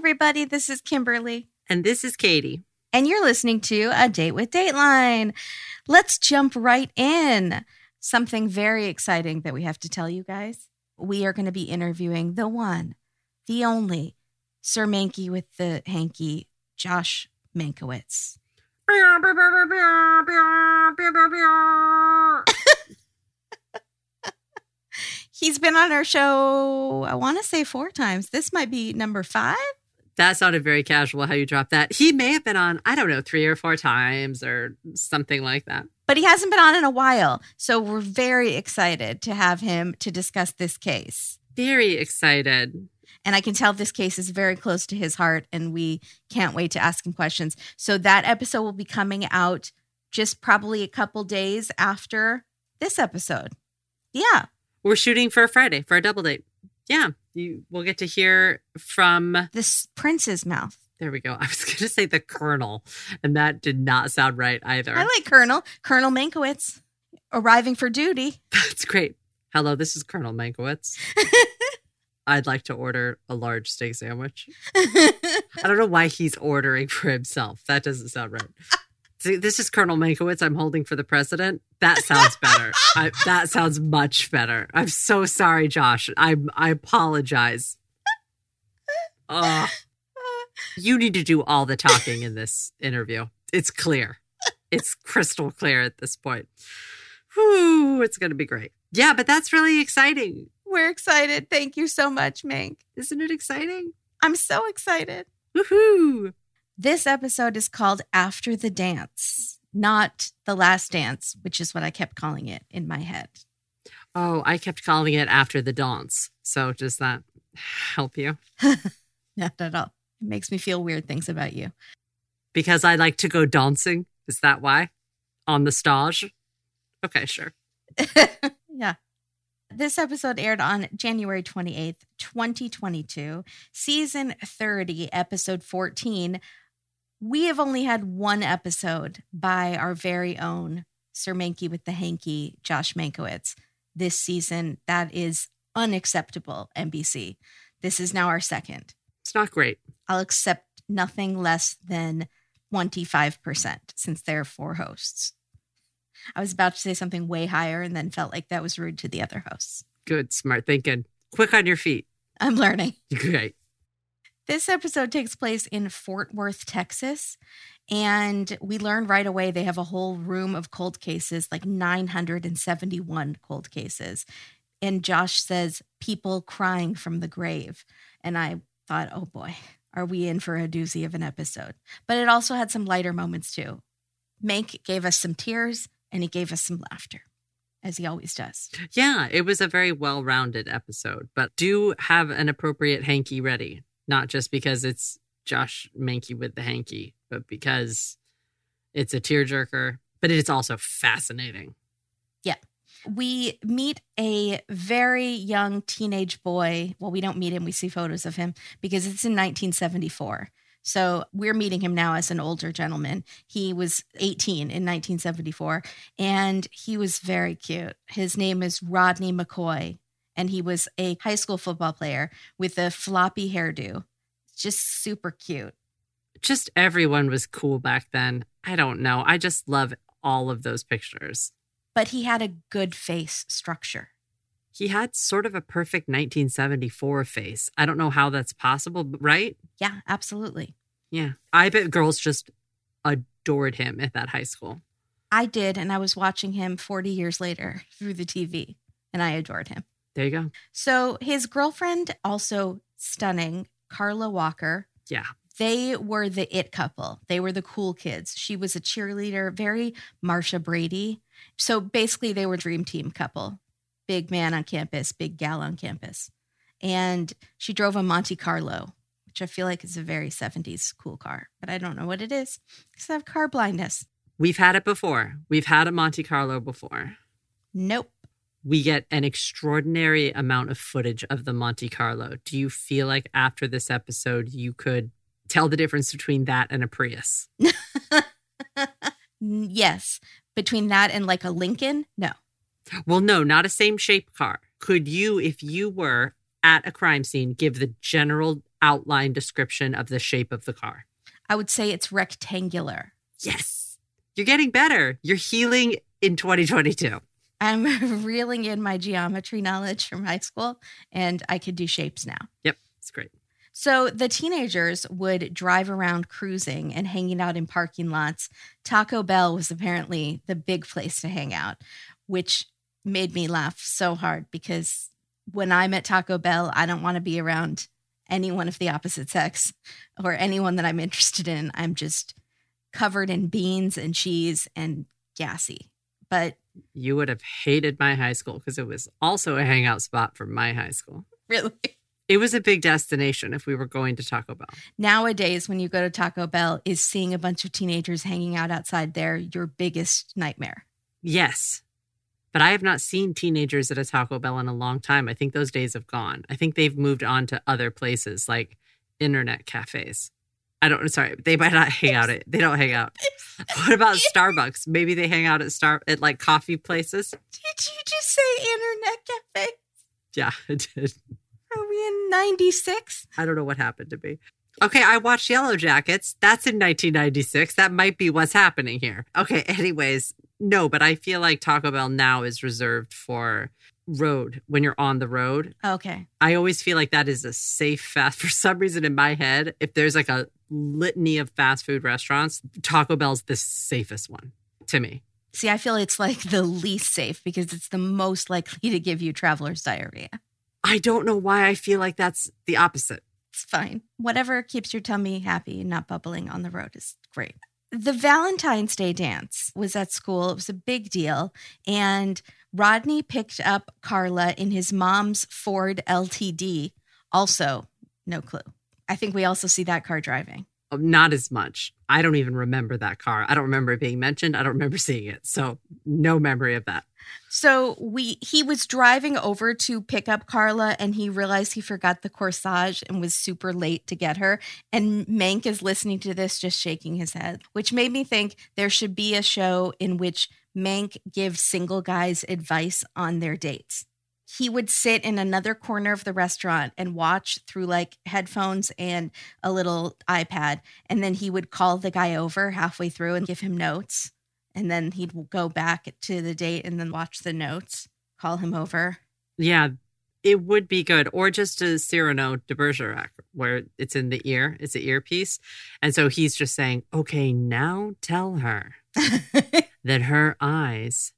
everybody. This is Kimberly. And this is Katie. And you're listening to A Date with Dateline. Let's jump right in. Something very exciting that we have to tell you guys. We are going to be interviewing the one, the only Sir Mankie with the hanky, Josh Mankiewicz. He's been on our show, I want to say four times. This might be number five. That sounded very casual how you dropped that. He may have been on, I don't know, three or four times or something like that. But he hasn't been on in a while. So we're very excited to have him to discuss this case. Very excited. And I can tell this case is very close to his heart, and we can't wait to ask him questions. So that episode will be coming out just probably a couple days after this episode. Yeah. We're shooting for a Friday for a double date. Yeah. You will get to hear from This prince's mouth. there we go. I was gonna say the colonel, and that did not sound right either. I like Colonel. Colonel Mankowitz arriving for duty. That's great. Hello, this is Colonel Mankowitz. I'd like to order a large steak sandwich. I don't know why he's ordering for himself. That doesn't sound right. See, this is Colonel Mankiewicz. I'm holding for the president. That sounds better. I, that sounds much better. I'm so sorry, Josh. I I apologize. Ugh. you need to do all the talking in this interview. It's clear. It's crystal clear at this point. Whew, it's going to be great. Yeah, but that's really exciting. We're excited. Thank you so much, Mank. Isn't it exciting? I'm so excited. Woohoo! This episode is called After the Dance, not The Last Dance, which is what I kept calling it in my head. Oh, I kept calling it after the dance. So does that help you? Not at all. It makes me feel weird things about you. Because I like to go dancing. Is that why? On the stage? Okay, sure. yeah. This episode aired on January 28th, 2022, season 30, episode 14. We have only had one episode by our very own Sir Mankie with the Hanky, Josh Mankiewicz, this season. That is unacceptable, NBC. This is now our second. It's not great. I'll accept nothing less than 25% since there are four hosts. I was about to say something way higher and then felt like that was rude to the other hosts. Good, smart thinking. Quick on your feet. I'm learning. Great. This episode takes place in Fort Worth, Texas. And we learn right away they have a whole room of cold cases, like 971 cold cases. And Josh says, people crying from the grave. And I thought, oh boy, are we in for a doozy of an episode? But it also had some lighter moments too. Mank gave us some tears and he gave us some laughter, as he always does. Yeah, it was a very well rounded episode, but do have an appropriate hanky ready, not just because it's Josh Mankie with the hanky, but because it's a tearjerker, but it's also fascinating. Yeah. We meet a very young teenage boy. Well, we don't meet him, we see photos of him because it's in 1974. So we're meeting him now as an older gentleman. He was 18 in 1974 and he was very cute. His name is Rodney McCoy and he was a high school football player with a floppy hairdo. Just super cute. Just everyone was cool back then. I don't know. I just love all of those pictures. But he had a good face structure. He had sort of a perfect 1974 face. I don't know how that's possible, right? Yeah, absolutely. Yeah. I bet girls just adored him at that high school. I did, and I was watching him 40 years later through the TV, and I adored him. There you go. So his girlfriend, also stunning, Carla Walker, Yeah. they were the it couple. They were the cool kids. She was a cheerleader, very Marcia Brady. So basically, they were dream team couple. Big man on campus, big gal on campus. And she drove a Monte Carlo, which I feel like is a very 70s cool car, but I don't know what it is because I have car blindness. We've had it before. We've had a Monte Carlo before. Nope. We get an extraordinary amount of footage of the Monte Carlo. Do you feel like after this episode, you could tell the difference between that and a Prius? Yes. Between that and like a Lincoln, no. Well, no, not a same shape car. Could you, if you were at a crime scene, give the general outline description of the shape of the car? I would say it's rectangular. Yes. You're getting better. You're healing in 2022. I'm reeling in my geometry knowledge from high school and I could do shapes now. Yep. It's great. So the teenagers would drive around cruising and hanging out in parking lots. Taco Bell was apparently the big place to hang out, which made me laugh so hard because when I'm at Taco Bell, I don't want to be around anyone of the opposite sex or anyone that I'm interested in. I'm just covered in beans and cheese and gassy. But You would have hated my high school because it was also a hangout spot for my high school. really, It was a big destination if we were going to Taco Bell. nowadays, when you go to Taco Bell, is seeing a bunch of teenagers hanging out outside there your biggest nightmare? Yes. But I have not seen teenagers at a Taco Bell in a long time. I think those days have gone. I think they've moved on to other places like internet cafes. I don't sorry, they might not hang out at they don't hang out. What about Starbucks? Maybe they hang out at Star at like coffee places. Did you just say internet cafe? Yeah, I did. Are we in 96? I don't know what happened to me. Okay, I watched Yellowjackets. That's in 1996. That might be what's happening here. Okay, anyways, no, but I feel like Taco Bell now is reserved for road when you're on the road. Oh, okay. I always feel like that is a safe fast. For some reason in my head, if there's like a litany of fast food restaurants, Taco Bell's the safest one to me. See, I feel it's like the least safe because it's the most likely to give you traveler's diarrhea. I don't know why I feel like that's the opposite. It's fine. Whatever keeps your tummy happy and not bubbling on the road is great. The Valentine's Day dance was at school. It was a big deal. And Rodney picked up Carla in his mom's Ford LTD. Also, no clue. I think we also see that car driving. Oh, Not as much. I don't even remember that car. I don't remember it being mentioned. I don't remember seeing it. So, no memory of that. So we he was driving over to pick up Carla and he realized he forgot the corsage and was super late to get her. And Mank is listening to this just shaking his head, which made me think there should be a show in which Mank gives single guys advice on their dates. He would sit in another corner of the restaurant and watch through like headphones and a little iPad. And then he would call the guy over halfway through and give him notes and then he'd go back to the date and then watch the notes, call him over. Yeah, it would be good. Or just a Cyrano de Bergerac, where it's in the ear, it's an earpiece. And so he's just saying, okay, now tell her that her eyes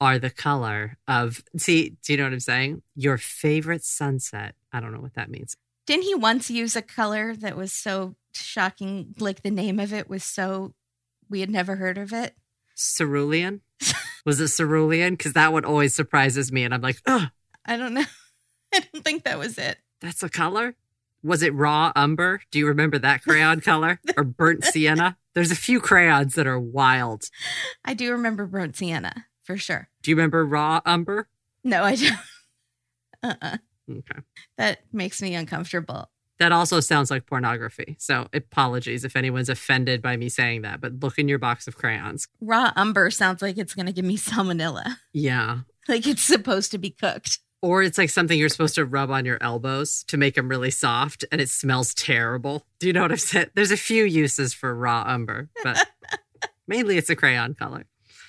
are the color of, see, do you know what I'm saying? Your favorite sunset. I don't know what that means. Didn't he once use a color that was so shocking? Like the name of it was so we had never heard of it. Cerulean? Was it cerulean? Because that one always surprises me. And I'm like, oh, I don't know. I don't think that was it. that's a color? Was it raw umber? Do you remember that crayon color? Or burnt sienna? There's a few crayons that are wild. I do remember burnt sienna for sure. Do you remember raw umber? No, I don't. Uh-uh. Okay. That makes me uncomfortable. That also sounds like pornography. So apologies if anyone's offended by me saying that, but look in your box of crayons. Raw umber sounds like it's going to give me salmonella. Yeah. Like it's supposed to be cooked. Or it's like something you're supposed to rub on your elbows to make them really soft and it smells terrible. Do you know what I've said? There's a few uses for raw umber, but mainly it's a crayon color.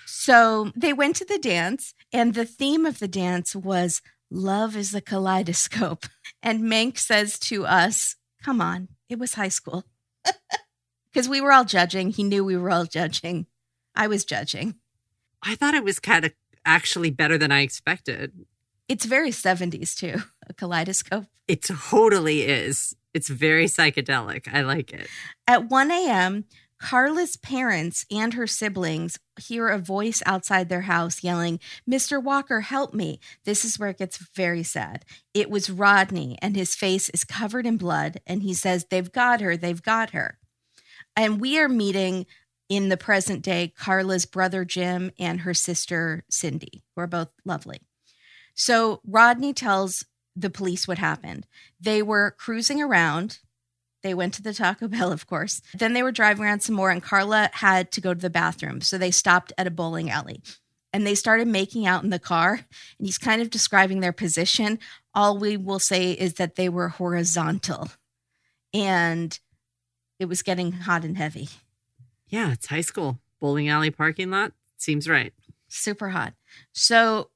So they went to the dance, and the theme of the dance was Love is a kaleidoscope. And Mank says to us, Come on, it was high school. Because we were all judging. He knew we were all judging. I was judging. I thought it was kind of actually better than I expected. It's very 70s too, a kaleidoscope. It totally is. It's very psychedelic. I like it. At 1 a.m., Carla's parents and her siblings hear a voice outside their house yelling, Mr. Walker, help me. This is where it gets very sad. It was Rodney, and his face is covered in blood. And he says, They've got her, they've got her. And we are meeting in the present day Carla's brother Jim and her sister Cindy, who are both lovely. So Rodney tells the police what happened. They were cruising around. They went to the Taco Bell, of course. Then they were driving around some more, and Carla had to go to the bathroom. So they stopped at a bowling alley and they started making out in the car. And he's kind of describing their position. All we will say is that they were horizontal. and it was getting hot and heavy. Yeah, it's high school. Bowling alley parking lot. Seems right. Super hot. So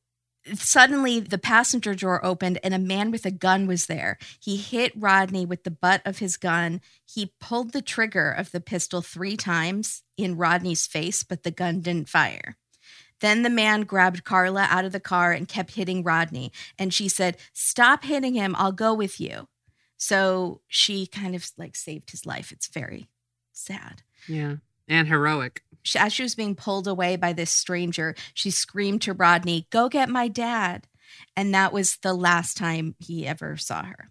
suddenly the passenger door opened and a man with a gun was there. He hit Rodney with the butt of his gun. He pulled the trigger of the pistol three times in Rodney's face, but the gun didn't fire. Then the man grabbed Carla out of the car and kept hitting Rodney. And she said, Stop hitting him. I'll go with you. So she kind of like saved his life. It's very sad. Yeah. And heroic. As she was being pulled away by this stranger, she screamed to Rodney, Go get my dad. And that was the last time he ever saw her.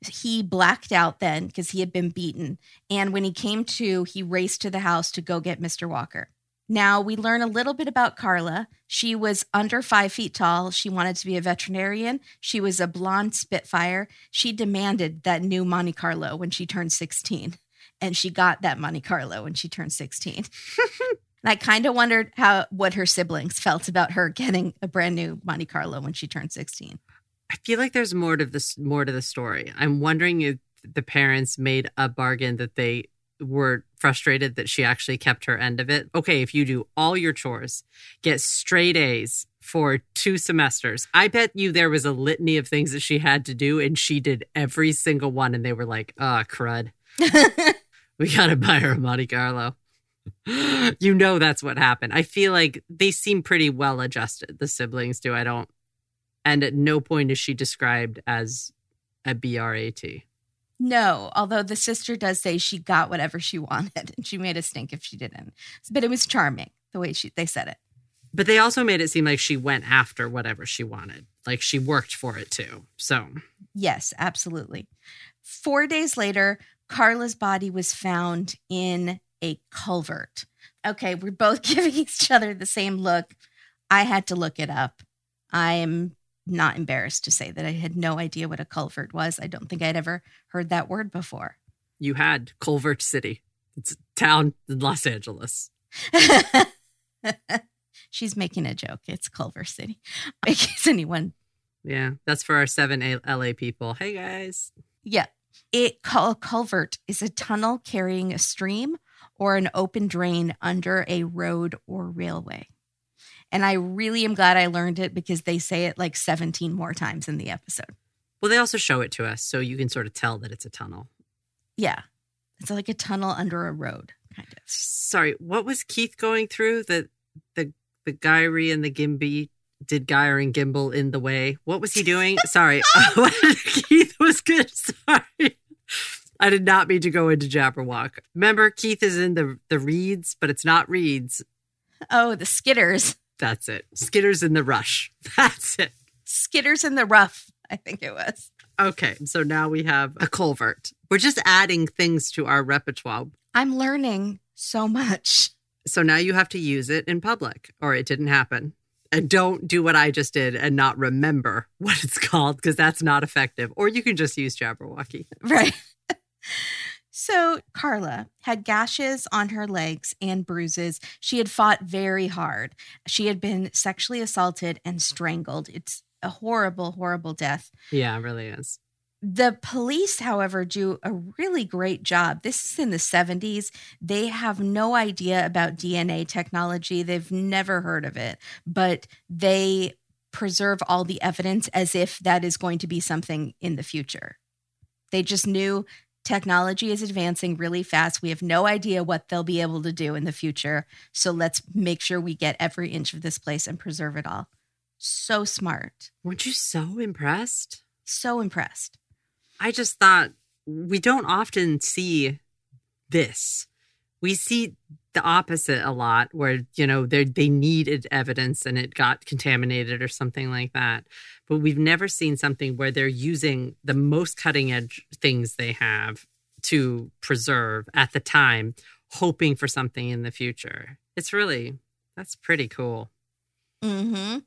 He blacked out then because he had been beaten. And when he came to, he raced to the house to go get Mr. Walker. Now we learn a little bit about Carla. She was under five feet tall. She wanted to be a veterinarian. She was a blonde Spitfire. She demanded that new Monte Carlo when she turned 16. And she got that Monte Carlo when she turned 16. and I kind of wondered how what her siblings felt about her getting a brand new Monte Carlo when she turned 16. I feel like there's more to this more to the story. I'm wondering if the parents made a bargain that they were frustrated that she actually kept her end of it. Okay, if you do all your chores, get straight A's for two semesters, I bet you there was a litany of things that she had to do, and she did every single one. And they were like, ah, oh, crud. we got to buy her a Monte Carlo. you know that's what happened. I feel like they seem pretty well adjusted, the siblings do. I don't. And at no point is she described as a BRAT. No, although the sister does say she got whatever she wanted and she made a stink if she didn't. But it was charming the way she they said it. But they also made it seem like she went after whatever she wanted. Like she worked for it too. So, yes, absolutely. 4 days later, Carla's body was found in a culvert. Okay, we're both giving each other the same look. I had to look it up. I am not embarrassed to say that I had no idea what a culvert was. I don't think I'd ever heard that word before. You had Culvert City. It's a town in Los Angeles. She's making a joke. It's Culver City. In case anyone. Yeah, that's for our seven LA people. Hey guys. Yeah. It cul- culvert is a tunnel carrying a stream or an open drain under a road or railway. And I really am glad I learned it because they say it like 17 more times in the episode. Well, they also show it to us so you can sort of tell that it's a tunnel. Yeah. It's like a tunnel under a road, kind of. Sorry, what was Keith going through? The the the Gyrie and the Gimby did Gyre and Gimble in the way. What was he doing? Sorry. Oh, Keith was good. Sorry. I did not mean to go into Jabberwock. Remember, Keith is in the the reeds, but it's not reeds. Oh, the skitters. That's it. Skitters in the rush. That's it. Skitters in the rough, I think it was. Okay, so now we have a culvert. We're just adding things to our repertoire. I'm learning so much. So now you have to use it in public, or it didn't happen. And don't do what I just did and not remember what it's called because that's not effective. Or you can just use Jabberwocky. Right. So, Carla had gashes on her legs and bruises. She had fought very hard. She had been sexually assaulted and strangled. It's a horrible, horrible death. Yeah, it really is. The police, however, do a really great job. This is in the 70s. They have no idea about DNA technology, they've never heard of it, but they preserve all the evidence as if that is going to be something in the future. They just knew technology is advancing really fast. We have no idea what they'll be able to do in the future. So let's make sure we get every inch of this place and preserve it all. So smart. Weren't you so impressed? So impressed. I just thought we don't often see this. We see the opposite a lot where, you know, they they needed evidence and it got contaminated or something like that. But we've never seen something where they're using the most cutting edge things they have to preserve at the time, hoping for something in the future. It's really that's pretty cool. Mhm.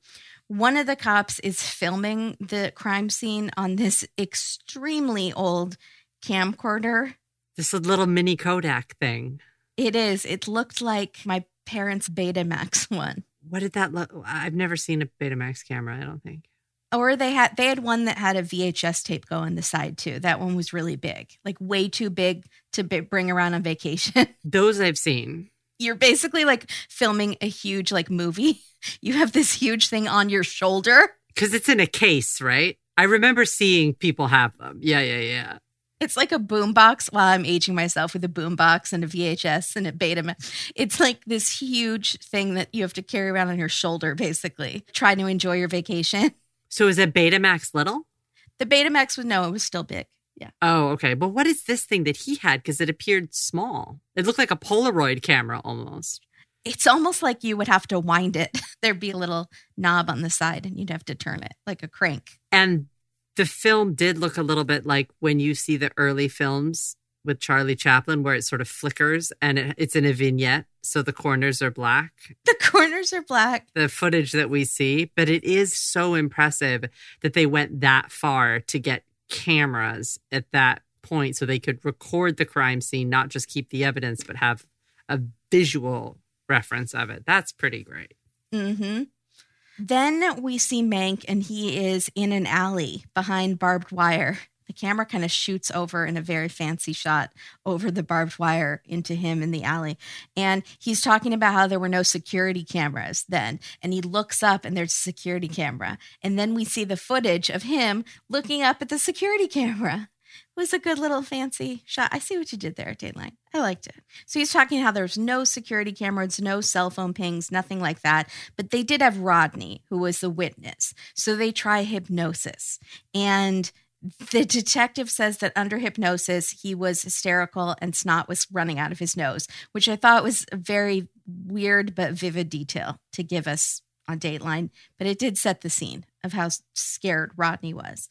One of the cops is filming the crime scene on this extremely old camcorder. This little mini Kodak thing. It is. It looked like my parents' Betamax one. What did that look? I've never seen a Betamax camera, I don't think. Or they had they had one that had a VHS tape go on the side too. That one was really big, like way too big to b- bring around on vacation. Those I've seen. You're basically like filming a huge like movie. You have this huge thing on your shoulder. Because it's in a case, right? I remember seeing people have them. Yeah, yeah, yeah. It's like a boombox. While I'm aging myself with a boombox and a VHS and a Betamax. It's like this huge thing that you have to carry around on your shoulder, basically, trying to enjoy your vacation. So is it Betamax little? The Betamax was no, it was still big. Yeah. Oh, okay. But what is this thing that he had? Because it appeared small. It looked like a Polaroid camera almost. It's almost like you would have to wind it. There'd be a little knob on the side and you'd have to turn it like a crank. And the film did look a little bit like when you see the early films with Charlie Chaplin, where it sort of flickers and it, it's in a vignette. So the corners are black. The corners are black. The footage that we see, but it is so impressive that they went that far to get cameras at that point so they could record the crime scene, not just keep the evidence, but have a visual reference of it. That's pretty great. Mm-hmm. Then we see Mank, and he is in an alley behind barbed wire. The camera kind of shoots over in a very fancy shot over the barbed wire into him in the alley. And he's talking about how there were no security cameras then. And he looks up and there's a security camera. And then we see the footage of him looking up at the security camera. It was a good little fancy shot. I see what you did there, Dateline. I liked it. So he's talking how there's no security cameras, no cell phone pings, nothing like that. But they did have Rodney, who was the witness. So they try hypnosis. And the detective says that under hypnosis, he was hysterical and snot was running out of his nose, which I thought was a very weird but vivid detail to give us on Dateline. But it did set the scene of how scared Rodney was.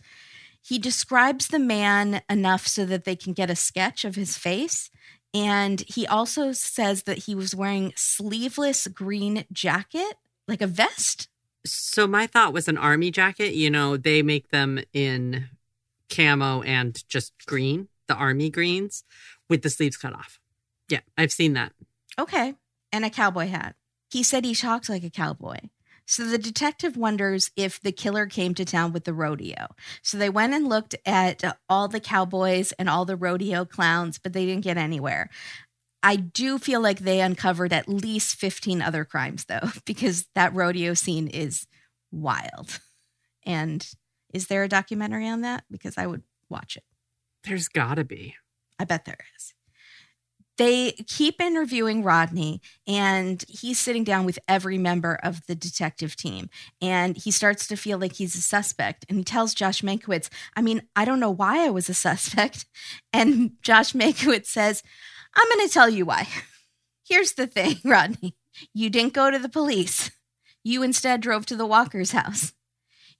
He describes the man enough so that they can get a sketch of his face. And he also says that he was wearing sleeveless green jacket, like a vest. So my thought was an army jacket. You know, they make them in camo and just green, the army greens with the sleeves cut off. Yeah, I've seen that. Okay. And a cowboy hat. He said he talked like a cowboy. So the detective wonders if the killer came to town with the rodeo. So they went and looked at all the cowboys and all the rodeo clowns, but they didn't get anywhere. I do feel like they uncovered at least 15 other crimes, though, because that rodeo scene is wild. And is there a documentary on that? Because I would watch it. There's gotta be. I bet there is. They keep interviewing Rodney, and he's sitting down with every member of the detective team. And he starts to feel like he's a suspect. And he tells Josh Mankiewicz, I mean, I don't know why I was a suspect. And Josh Mankiewicz says, I'm going to tell you why. Here's the thing, Rodney. You didn't go to the police. You instead drove to the Walker's house.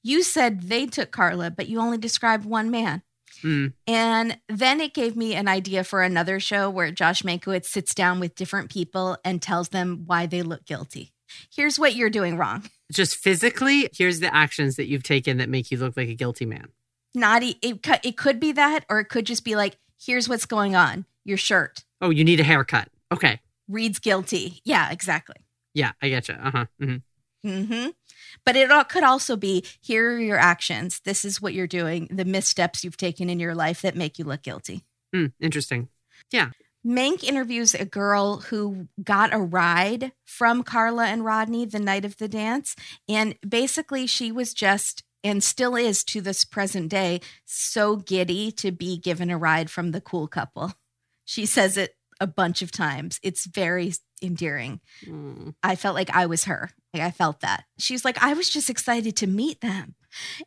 You said they took Carla, but you only described one man. Mm. And then it gave me an idea for another show where Josh Mankiewicz sits down with different people and tells them why they look guilty. Here's what you're doing wrong. Just physically, here's the actions that you've taken that make you look like a guilty man. Not e- it, it could be that, or it could just be like, here's what's going on. Your shirt Oh, you need a haircut. Okay. reads guilty. Yeah, exactly. Yeah, I get you. Uh huh. hmm hmm But it could also be here are your actions. This is what you're doing, the missteps you've taken in your life that make you look guilty. Mm, interesting. Yeah. Mank interviews a girl who got a ride from Carla and Rodney the night of the dance. And basically, she was just, and still is to this present day, so giddy to be given a ride from the cool couple. She says it a bunch of times. It's very endearing. Mm. I felt like I was her. Like I felt that. She's like, I was just excited to meet them.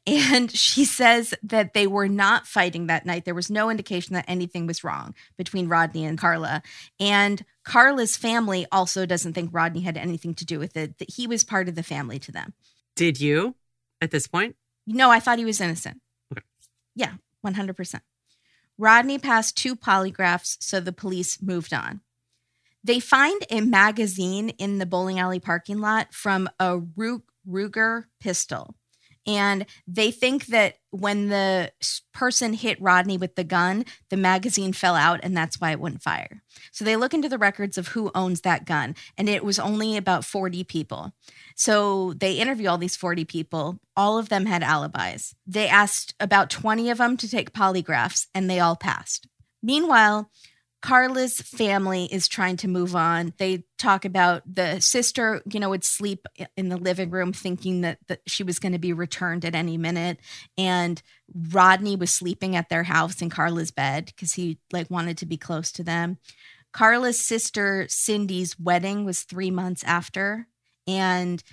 And she says that they were not fighting that night. There was no indication that anything was wrong between Rodney and Carla. And Carla's family also doesn't think Rodney had anything to do with it, that he was part of the family to them. Did you at this point? No, I thought he was innocent. Okay. Yeah, 100%. Rodney passed two polygraphs, so the police moved on. They find a magazine in the bowling alley parking lot from a Ruger pistol. And they think that when the person hit Rodney with the gun, the magazine fell out and that's why it wouldn't fire. So they look into the records of who owns that gun, and it was only about 40 people. So they interview all these 40 people. All of them had alibis. They asked about 20 of them to take polygraphs, and they all passed. Meanwhile, Carla's family is trying to move on. They talk about the sister, you know, would sleep in the living room thinking that, that she was going to be returned at any minute. And Rodney was sleeping at their house in Carla's bed because he like wanted to be close to them. Carla's sister Cindy's wedding was three months after, and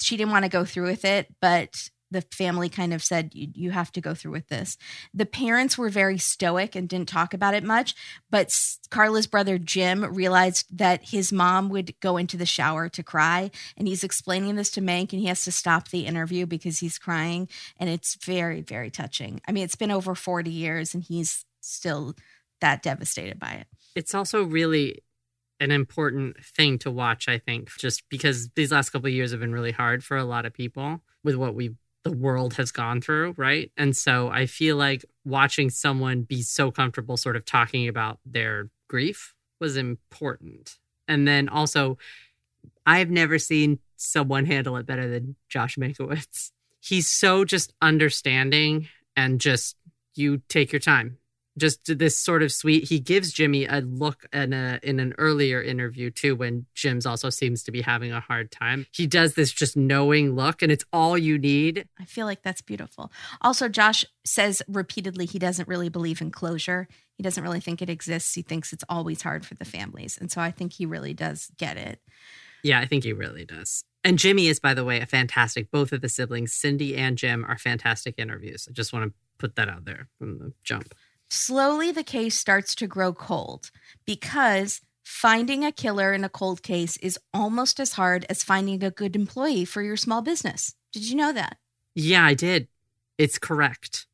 she didn't want to go through with it, but the family kind of said you, you have to go through with this. The parents were very stoic and didn't talk about it much but carla's brother jim realized that his mom would go into the shower to cry and he's explaining this to mank and he has to stop the interview because he's crying and it's very very touching. I mean it's been over 40 years and he's still that devastated by it. It's also really an important thing to watch, I think, just because these last couple years have been really hard for a lot of people with what we the world has gone through, right? And so I feel like watching someone be so comfortable sort of talking about their grief was important. And then also I've never seen someone handle it better than Josh Mankiewicz. He's so just understanding and just you take your time. Just this sort of sweet. He gives Jimmy a look in a in an earlier interview too, when Jim's also seems to be having a hard time. He does this just knowing look, and it's all you need. I feel like that's beautiful. Also, Josh says repeatedly he doesn't really believe in closure. He doesn't really think it exists. He thinks it's always hard for the families. And so I think he really does get it. Yeah, I think he really does. And Jimmy is, by the way, a fantastic. Both of the siblings, Cindy and Jim, are fantastic interviews. I just want to put that out there from the jump. Slowly, the case starts to grow cold because finding a killer in a cold case is almost as hard as finding a good employee for your small business. Did you know that? Yeah, I did. It's correct.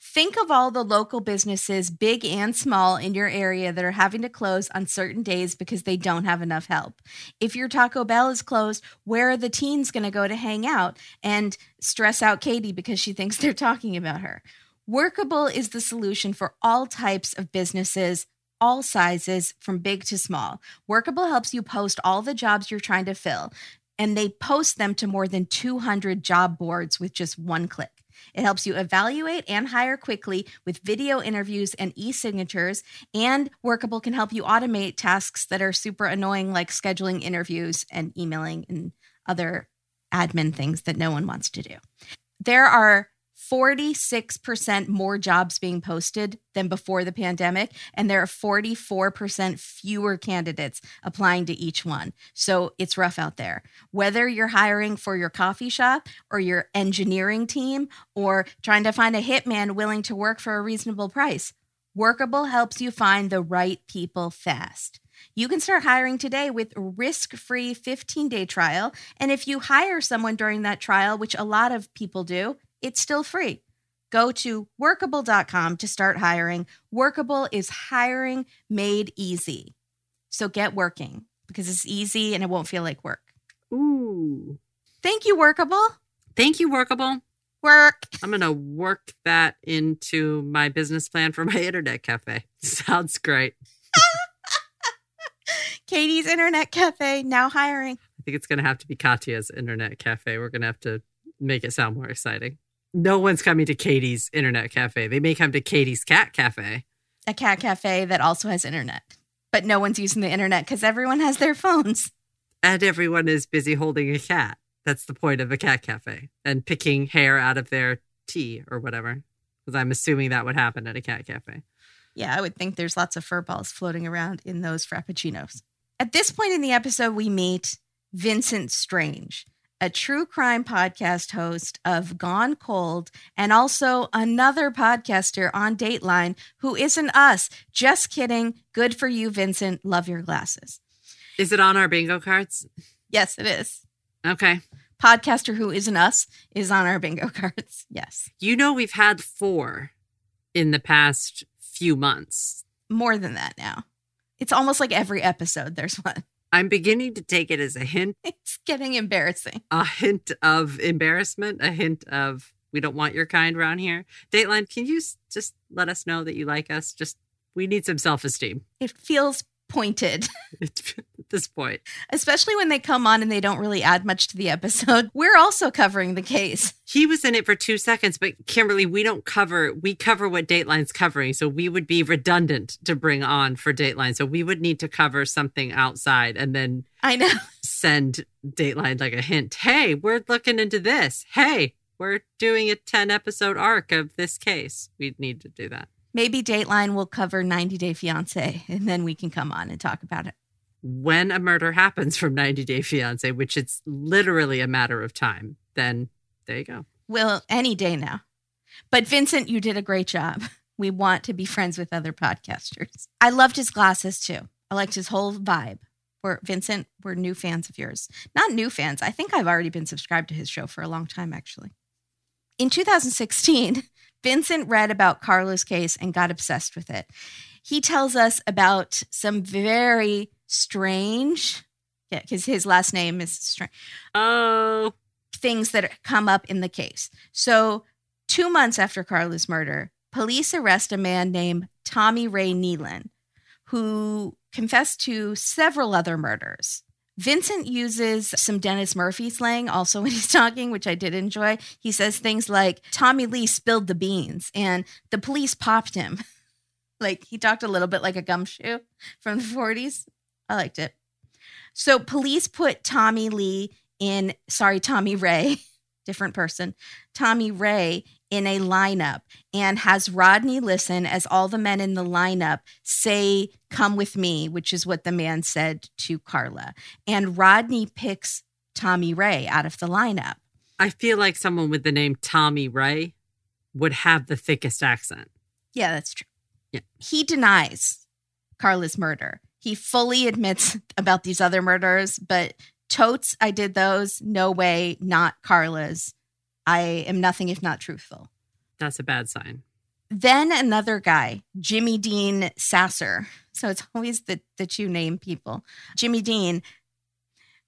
Think of all the local businesses, big and small, in your area that are having to close on certain days because they don't have enough help. If your Taco Bell is closed, where are the teens going to go to hang out and stress out Katie because she thinks they're talking about her? Workable is the solution for all types of businesses, all sizes, from big to small. Workable helps you post all the jobs you're trying to fill, and they post them to more than 200 job boards with just one click. It helps you evaluate and hire quickly with video interviews and e signatures. And Workable can help you automate tasks that are super annoying, like scheduling interviews and emailing and other admin things that no one wants to do. There are 46% more jobs being posted than before the pandemic, and there are 44% fewer candidates applying to each one. So it's rough out there. Whether you're hiring for your coffee shop or your engineering team or trying to find a hitman willing to work for a reasonable price, Workable helps you find the right people fast. You can start hiring today with risk-free 15-day trial, and if you hire someone during that trial, which a lot of people do, it's still free. Go to workable.com to start hiring. Workable is hiring made easy. So get working because it's easy and it won't feel like work. Ooh. Thank you, Workable. Thank you, Workable. Work. I'm going to work that into my business plan for my internet cafe. Sounds great. Katie's Internet Cafe now hiring. I think it's going to have to be Katya's internet cafe. We're going to have to make it sound more exciting. No one's coming to Katie's internet cafe. They may come to Katie's cat cafe. A cat cafe that also has internet, but no one's using the internet because everyone has their phones. And everyone is busy holding a cat. That's the point of a cat cafe and picking hair out of their tea or whatever. Because I'm assuming that would happen at a cat cafe. Yeah, I would think there's lots of fur balls floating around in those frappuccinos. At this point in the episode, we meet Vincent Strange, a true crime podcast host of Gone Cold, and also another podcaster on Dateline who isn't us. Just kidding. Good for you, Vincent. Love your glasses. Is it on our bingo cards? Yes, it is. Okay. Podcaster who isn't us is on our bingo cards. Yes. You know, we've had four in the past few months. More than that now. It's almost like every episode there's one. I'm beginning to take it as a hint, It's getting embarrassing. a hint of embarrassment, a hint of we don't want your kind around here. Dateline, can you just let us know that you like us? Just we need some self esteem It feels pointed, at this point. especially when they come on and they don't really add much to the episode. We're also covering the case. He was in it for two seconds, but Kimberly, we don't cover, we cover what Dateline's covering. So we would be redundant to bring on for Dateline. So we would need to cover something outside and then I know. send Dateline like a hint. Hey, we're looking into this. Hey, we're doing a 10 episode arc of this case. We'd need to do that. Maybe Dateline will cover 90 Day Fiance and then we can come on and talk about it. When a murder happens from 90 Day Fiance, which it's literally a matter of time, then there you go. Well, any day now. But Vincent, you did a great job. We want to be friends with other podcasters. I loved his glasses too. I liked his whole vibe. We're Vincent, we're new fans of yours. Not new fans. I think I've already been subscribed to his show for a long time, actually. In 2016, Vincent read about Carla's case and got obsessed with it. He tells us about some very strange, yeah, because his last name is strange Oh, things that come up in the case. So, two months after Carla's murder, police arrest a man named Tommy Ray Nealon, who confessed to several other murders. Vincent uses some Dennis Murphy slang also when he's talking, which I did enjoy. He says things like, Tommy Lee spilled the beans and the police popped him. like he talked a little bit like a gumshoe from the 40s. I liked it. So police put Tommy Lee in, sorry, Tommy Ray, different person, Tommy Ray in a lineup and has Rodney listen as all the men in the lineup say, Come with me, which is what the man said to Carla. And Rodney picks Tommy Ray out of the lineup. I feel like someone with the name Tommy Ray would have the thickest accent. Yeah, that's true. Yeah. He denies Carla's murder. He fully admits about these other murders, but totes, I did those. No way, not Carla's. I am nothing if not truthful. That's a bad sign. Then another guy, Jimmy Dean Sasser. So it's always the, the two name people. Jimmy Dean.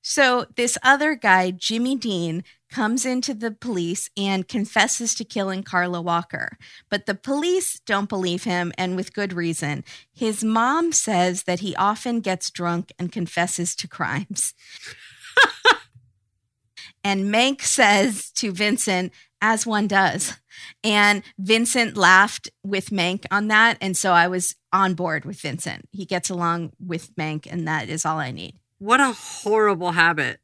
So this other guy, Jimmy Dean, comes into the police and confesses to killing Carla Walker. But the police don't believe him, and with good reason. His mom says that he often gets drunk and confesses to crimes. and Mank says to Vincent, as one does. And Vincent laughed with Mank on that. And so I was on board with Vincent. He gets along with Mank, and that is all I need. What a horrible habit.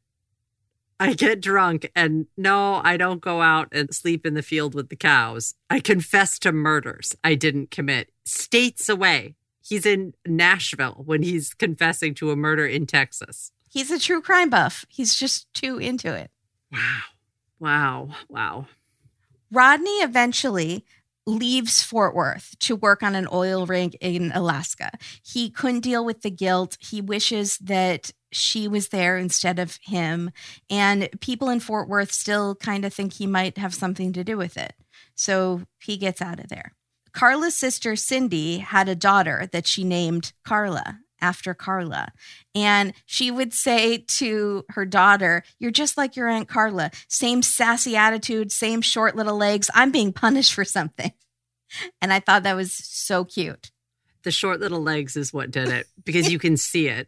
I get drunk and no, I don't go out and sleep in the field with the cows. I confess to murders I didn't commit. States away. He's in Nashville when he's confessing to a murder in Texas. He's a true crime buff. He's just too into it. Wow. Wow. Wow. Rodney eventually leaves Fort Worth to work on an oil rig in Alaska. He couldn't deal with the guilt. He wishes that she was there instead of him. And people in Fort Worth still kind of think he might have something to do with it. So he gets out of there. Carla's sister, Cindy, had a daughter that she named Carla after Carla. And she would say to her daughter, You're just like your Aunt Carla. Same sassy attitude, same short little legs. I'm being punished for something. And I thought that was so cute. The short little legs is what did it because you can see it.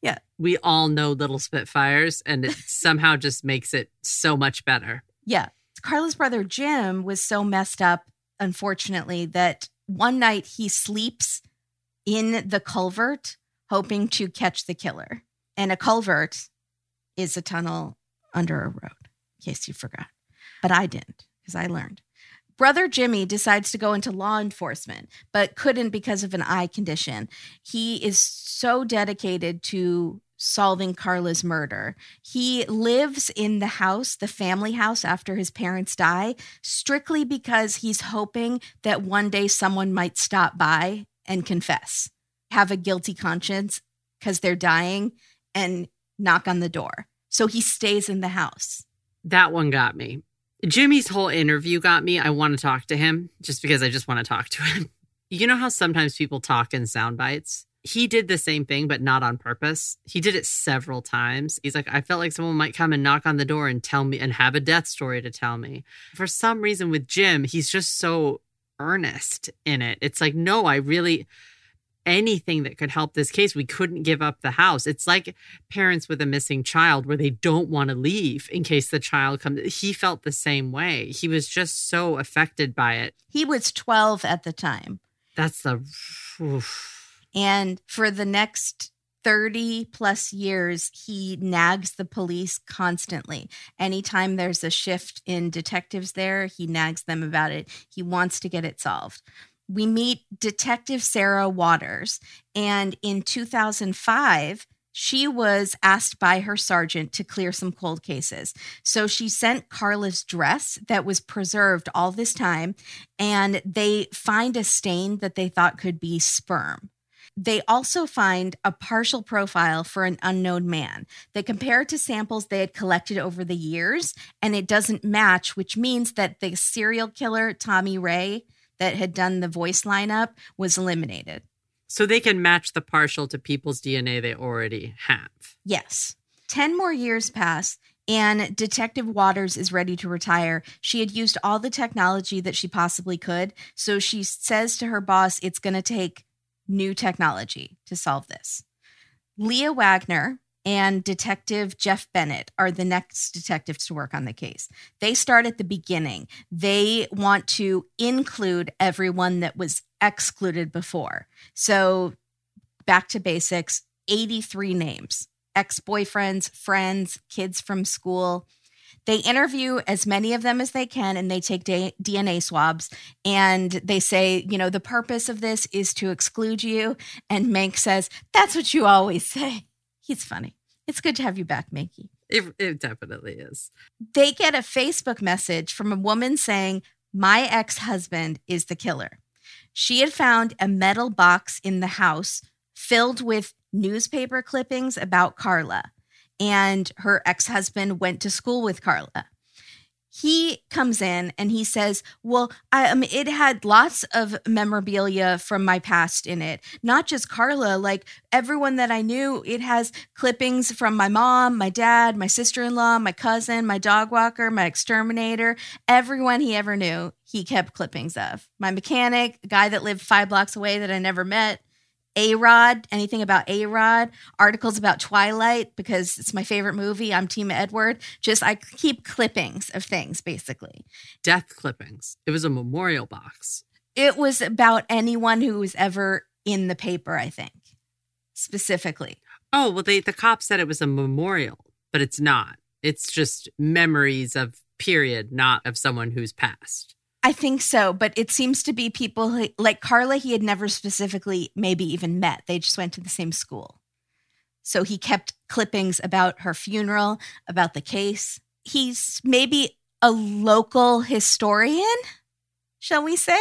Yeah. We all know little Spitfires and it somehow just makes it so much better. Yeah. Carla's brother Jim was so messed up, unfortunately, that one night he sleeps in the culvert, hoping to catch the killer. And a culvert is a tunnel under a road, in case you forgot. But I didn't, because I learned. Brother Jimmy decides to go into law enforcement, but couldn't because of an eye condition. He is so dedicated to solving Carla's murder. He lives in the house, the family house, after his parents die, strictly because he's hoping that one day someone might stop by and confess, have a guilty conscience because they're dying, and knock on the door. So he stays in the house. That one got me. Jimmy's whole interview got me. I want to talk to him just because I just want to talk to him. You know how sometimes people talk in sound bites? he did the same thing, but not on purpose. He did it several times. He's like, I felt like someone might come and knock on the door and tell me and have a death story to tell me. For some reason, with Jim, he's just so earnest in it. It's like, no, I really, anything that could help this case, we couldn't give up the house. It's like parents with a missing child where they don't want to leave in case the child comes. He felt the same way. He was just so affected by it. He was 12 at the time. That's the. Oof. And for the next 30 plus years, he nags the police constantly. Anytime there's a shift in detectives there, he nags them about it. He wants to get it solved. We meet Detective Sarah Waters, and in 2005, she was asked by her sergeant to clear some cold cases. So she sent Carla's dress that was preserved all this time, and they find a stain that they thought could be sperm. They also find a partial profile for an unknown man. They compare it to samples they had collected over the years, and it doesn't match, which means that the serial killer, Tommy Ray, that had done the voice lineup, was eliminated. So they can match the partial to people's DNA they already have. Yes. 10 more years pass, and Detective Waters is ready to retire. She had used all the technology that she possibly could. So she says to her boss, it's going to take new technology to solve this. Leah Wagner and Detective Jeff Bennett are the next detectives to work on the case. They start at the beginning. They want to include everyone that was excluded before. So, back to basics 83 names ex boyfriends, friends, kids from school. They interview as many of them as they can and they take DNA swabs and they say, you know, the purpose of this is to exclude you. And Mank says, that's what you always say. He's funny. It's good to have you back, Mankie. It, it definitely is. They get a Facebook message from a woman saying, My ex husband is the killer. She had found a metal box in the house filled with newspaper clippings about Carla, and her ex husband went to school with Carla. He comes in and he says, Well, I, um, it had lots of memorabilia from my past in it, not just Carla, like everyone that I knew. It has clippings from my mom, my dad, my sister in law, my cousin, my dog walker, my exterminator, everyone he ever knew. He kept clippings of my mechanic, guy that lived five blocks away that I never met, a Rod, anything about A Rod, articles about Twilight because it's my favorite movie. I'm Team Edward. Just I keep clippings of things basically. Death clippings. It was a memorial box. It was about anyone who was ever in the paper, I think, specifically. Oh, well, they, the cop said it was a memorial, but it's not. It's just memories of period, not of someone who's passed. I think so, but it seems to be people who, like Carla, he had never specifically maybe even met. They just went to the same school. So he kept clippings about her funeral, about the case. He's maybe a local historian, shall we say?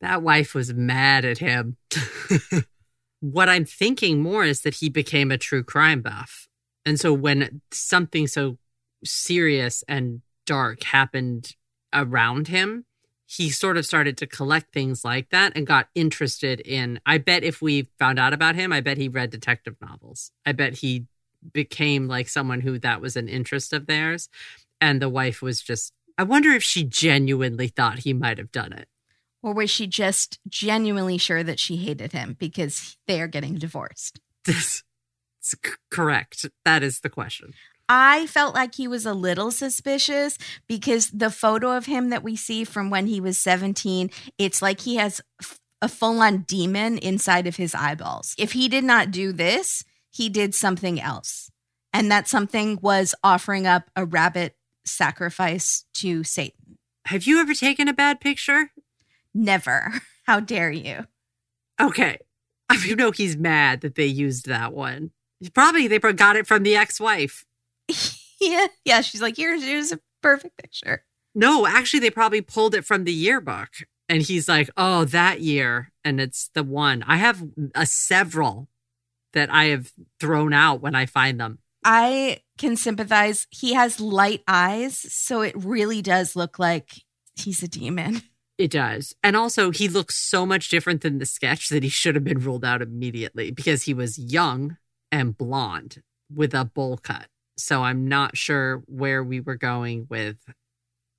That wife was mad at him. what I'm thinking more is that he became a true crime buff. And so when something so serious and dark happened around him, he sort of started to collect things like that and got interested in i bet if we found out about him i bet he read detective novels. I bet he became like someone who that was an interest of theirs. And the wife was just i wonder if she genuinely thought he might have done it. Or was she just genuinely sure that she hated him because they are getting divorced? This correct. That is the question I felt like he was a little suspicious because the photo of him that we see from when he was 17, it's like he has a full on demon inside of his eyeballs. If he did not do this, he did something else. And that something was offering up a rabbit sacrifice to Satan. Have you ever taken a bad picture? Never. How dare you? Okay. I you know he's mad that they used that one. Probably they got it from the ex wife. yeah, yeah. She's like, here's here's a perfect picture. No, actually, they probably pulled it from the yearbook, and he's like, "Oh, that year," and it's the one. I have mm, a several that I have thrown out when I find them. I can sympathize. He has light eyes, so it really does look like he's a demon. It does. And also, he looks so much different than the sketch that he should have been ruled out immediately because he was young and blonde with a bowl cut. So I'm not sure where we were going with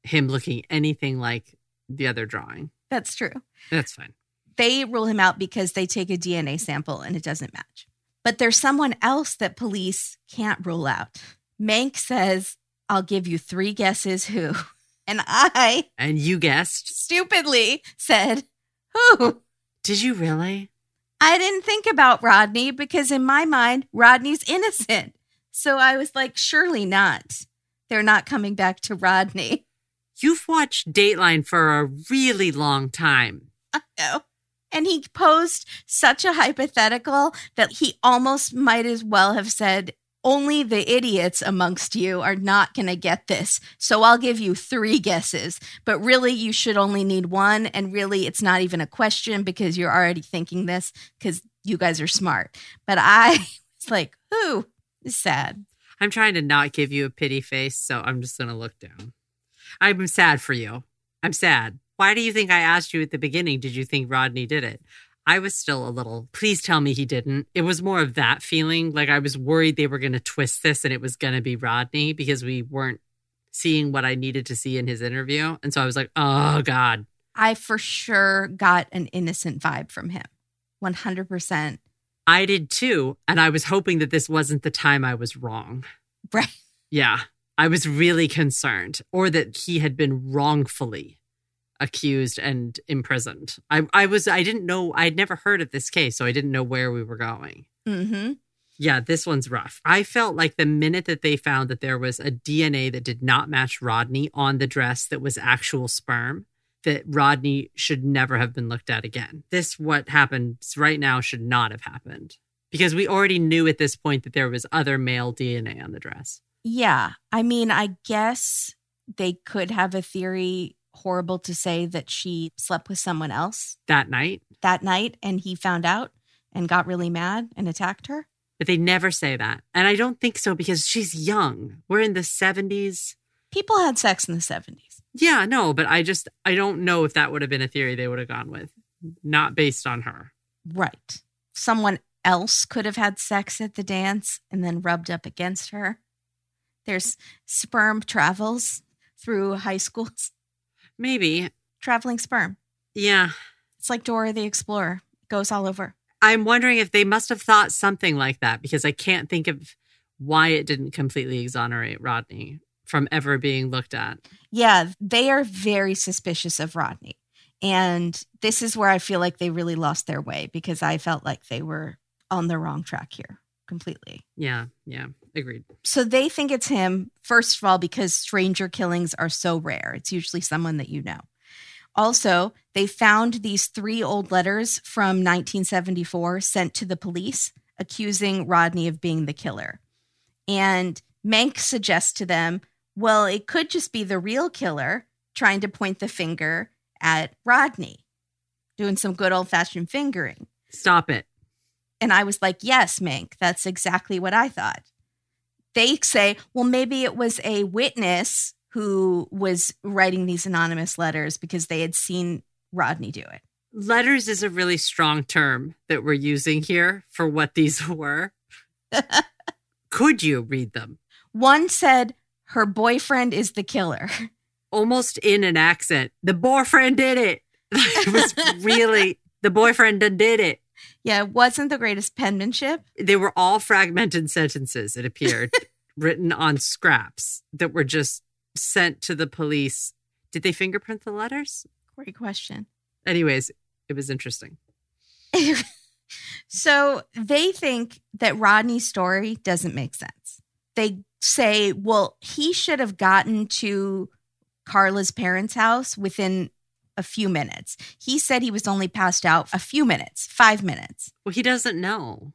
him looking anything like the other drawing. That's true. That's fine. They rule him out because they take a DNA sample and it doesn't match. But there's someone else that police can't rule out. Mank says, I'll give you three guesses who. And I And you guessed. stupidly said, Who? Did you really? I didn't think about Rodney because in my mind, Rodney's innocent. So I was like, surely not. They're not coming back to Rodney. You've watched Dateline for a really long time. No. And he posed such a hypothetical that he almost might as well have said, only the idiots amongst you are not going to get this. So I'll give you three guesses. But really, you should only need one. And really, it's not even a question because you're already thinking this because you guys are smart. But I was like, who is sad? I'm trying to not give you a pity face, so I'm just going to look down. I'm sad for you. I'm sad. Why do you think I asked you at the beginning? Did you think Rodney did it? I was still a little, please tell me he didn't. It was more of that feeling. Like I was worried they were going to twist this and it was going to be Rodney because we weren't seeing what I needed to see in his interview. And so I was like, oh God. I for sure got an innocent vibe from him. 100%. I did too. And I was hoping that this wasn't the time I was wrong. Right. Yeah. I was really concerned, or that he had been wrongfully accused and imprisoned. I, I was, I didn't know, I'd never heard of this case, so I didn't know where we were going. Mm-hmm. Yeah, this one's rough. I felt like the minute that they found that there was a DNA that did not match Rodney on the dress that was actual sperm, that Rodney should never have been looked at again. This, what happens right now, should not have happened because we already knew at this point that there was other male DNA on the dress. Yeah. I mean, I guess they could have a theory horrible to say that she slept with someone else That night, that night and he found out and got really mad and attacked her. but they never say that. And I don't think so because she's young. We're in the 70s. People had sex in the 70s. Yeah, no, but I just, I don't know if that would have been a theory they would have gone with, not based on her. Right. Someone else could have had sex at the dance and then rubbed up against her. There's sperm travels through high schools, Maybe. traveling sperm. Yeah. It's like Dora the Explorer, it goes all over. I'm wondering if they must have thought something like that because I can't think of why it didn't completely exonerate Rodney from ever being looked at. Yeah, they are very suspicious of Rodney. And this is where I feel like they really lost their way because I felt like they were on the wrong track here completely. Yeah, yeah, agreed. So they think it's him, first of all, because stranger killings are so rare. It's usually someone that you know. Also, they found these three old letters from 1974 sent to the police accusing Rodney of being the killer. And Mank suggests to them, well, it could just be the real killer trying to point the finger at Rodney, doing some good old fashioned fingering. Stop it. And I was like, yes, Mink, that's exactly what I thought. They say, well, maybe it was a witness who was writing these anonymous letters because they had seen Rodney do it. Letters is a really strong term that we're using here for what these were. Could you read them? One said, her boyfriend is the killer. Almost in an accent. The boyfriend did it. it was really, the boyfriend did it. Yeah, it wasn't the greatest penmanship. They were all fragmented sentences, it appeared, written on scraps that were just sent to the police. Did they fingerprint the letters? Great question. Anyways, it was interesting. so they think that Rodney's story doesn't make sense. They say, well, he should have gotten to Carla's parents' house within a few minutes. He said he was only passed out a few minutes, five minutes. Well, he doesn't know.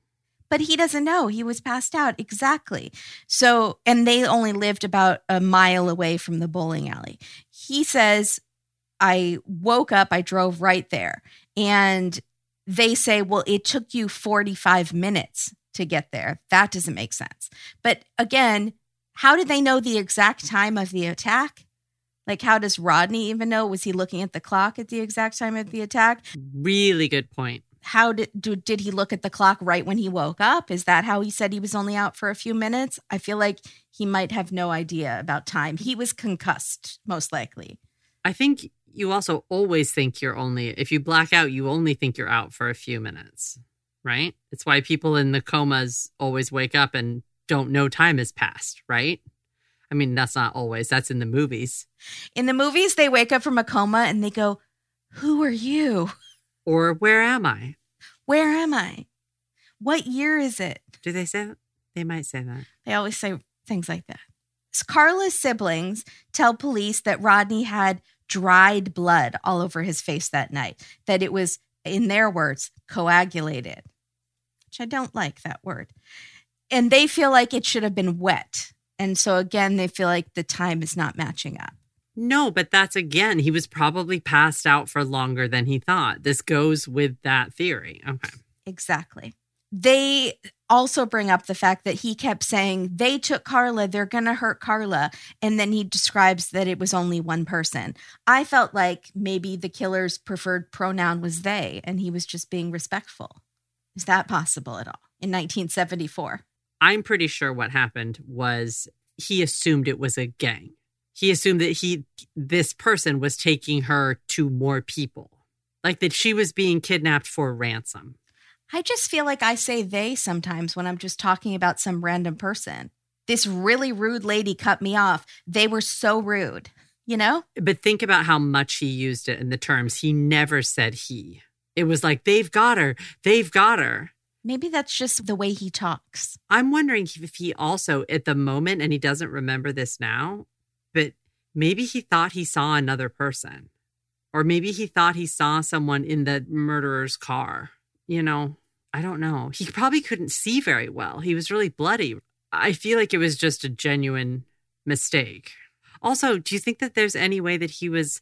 But he doesn't know he was passed out. Exactly. So, and they only lived about a mile away from the bowling alley. He says, I woke up, I drove right there. And they say, well, it took you 45 minutes to get there. That doesn't make sense. But again, how did they know the exact time of the attack? Like, how does Rodney even know? Was he looking at the clock at the exact time of the attack? Really good point. How did do, did he look at the clock right when he woke up? Is that how he said he was only out for a few minutes? I feel like he might have no idea about time. He was concussed, most likely. I think you also always think you're only, if you black out, you only think you're out for a few minutes, right? It's why people in the comas always wake up and don't know time has passed, right? I mean, that's not always, that's in the movies. In the movies, they wake up from a coma and they go, Who are you? Or where am I? Where am I? What year is it? Do they say that? They might say that. They always say things like that. Carla's siblings tell police that Rodney had dried blood all over his face that night, that it was, in their words, coagulated, which I don't like that word. And they feel like it should have been wet. And so, again, they feel like the time is not matching up. No, but that's again, he was probably passed out for longer than he thought. This goes with that theory. Okay. Exactly. They also bring up the fact that he kept saying, they took Carla, they're going to hurt Carla. And then he describes that it was only one person. I felt like maybe the killer's preferred pronoun was they, and he was just being respectful. Is that possible at all in 1974? I'm pretty sure what happened was he assumed it was a gang. He assumed that he this person was taking her to more people. Like that she was being kidnapped for ransom. I just feel like I say they sometimes when I'm just talking about some random person. This really rude lady cut me off. They were so rude, you know? But think about how much he used it in the terms. He never said he. It was like, they've got her. They've got her. Maybe that's just the way he talks. I'm wondering if he also, at the moment, and he doesn't remember this now, but maybe he thought he saw another person. Or maybe he thought he saw someone in the murderer's car. You know, I don't know. He probably couldn't see very well. He was really bloody. I feel like it was just a genuine mistake. Also, do you think that there's any way that he was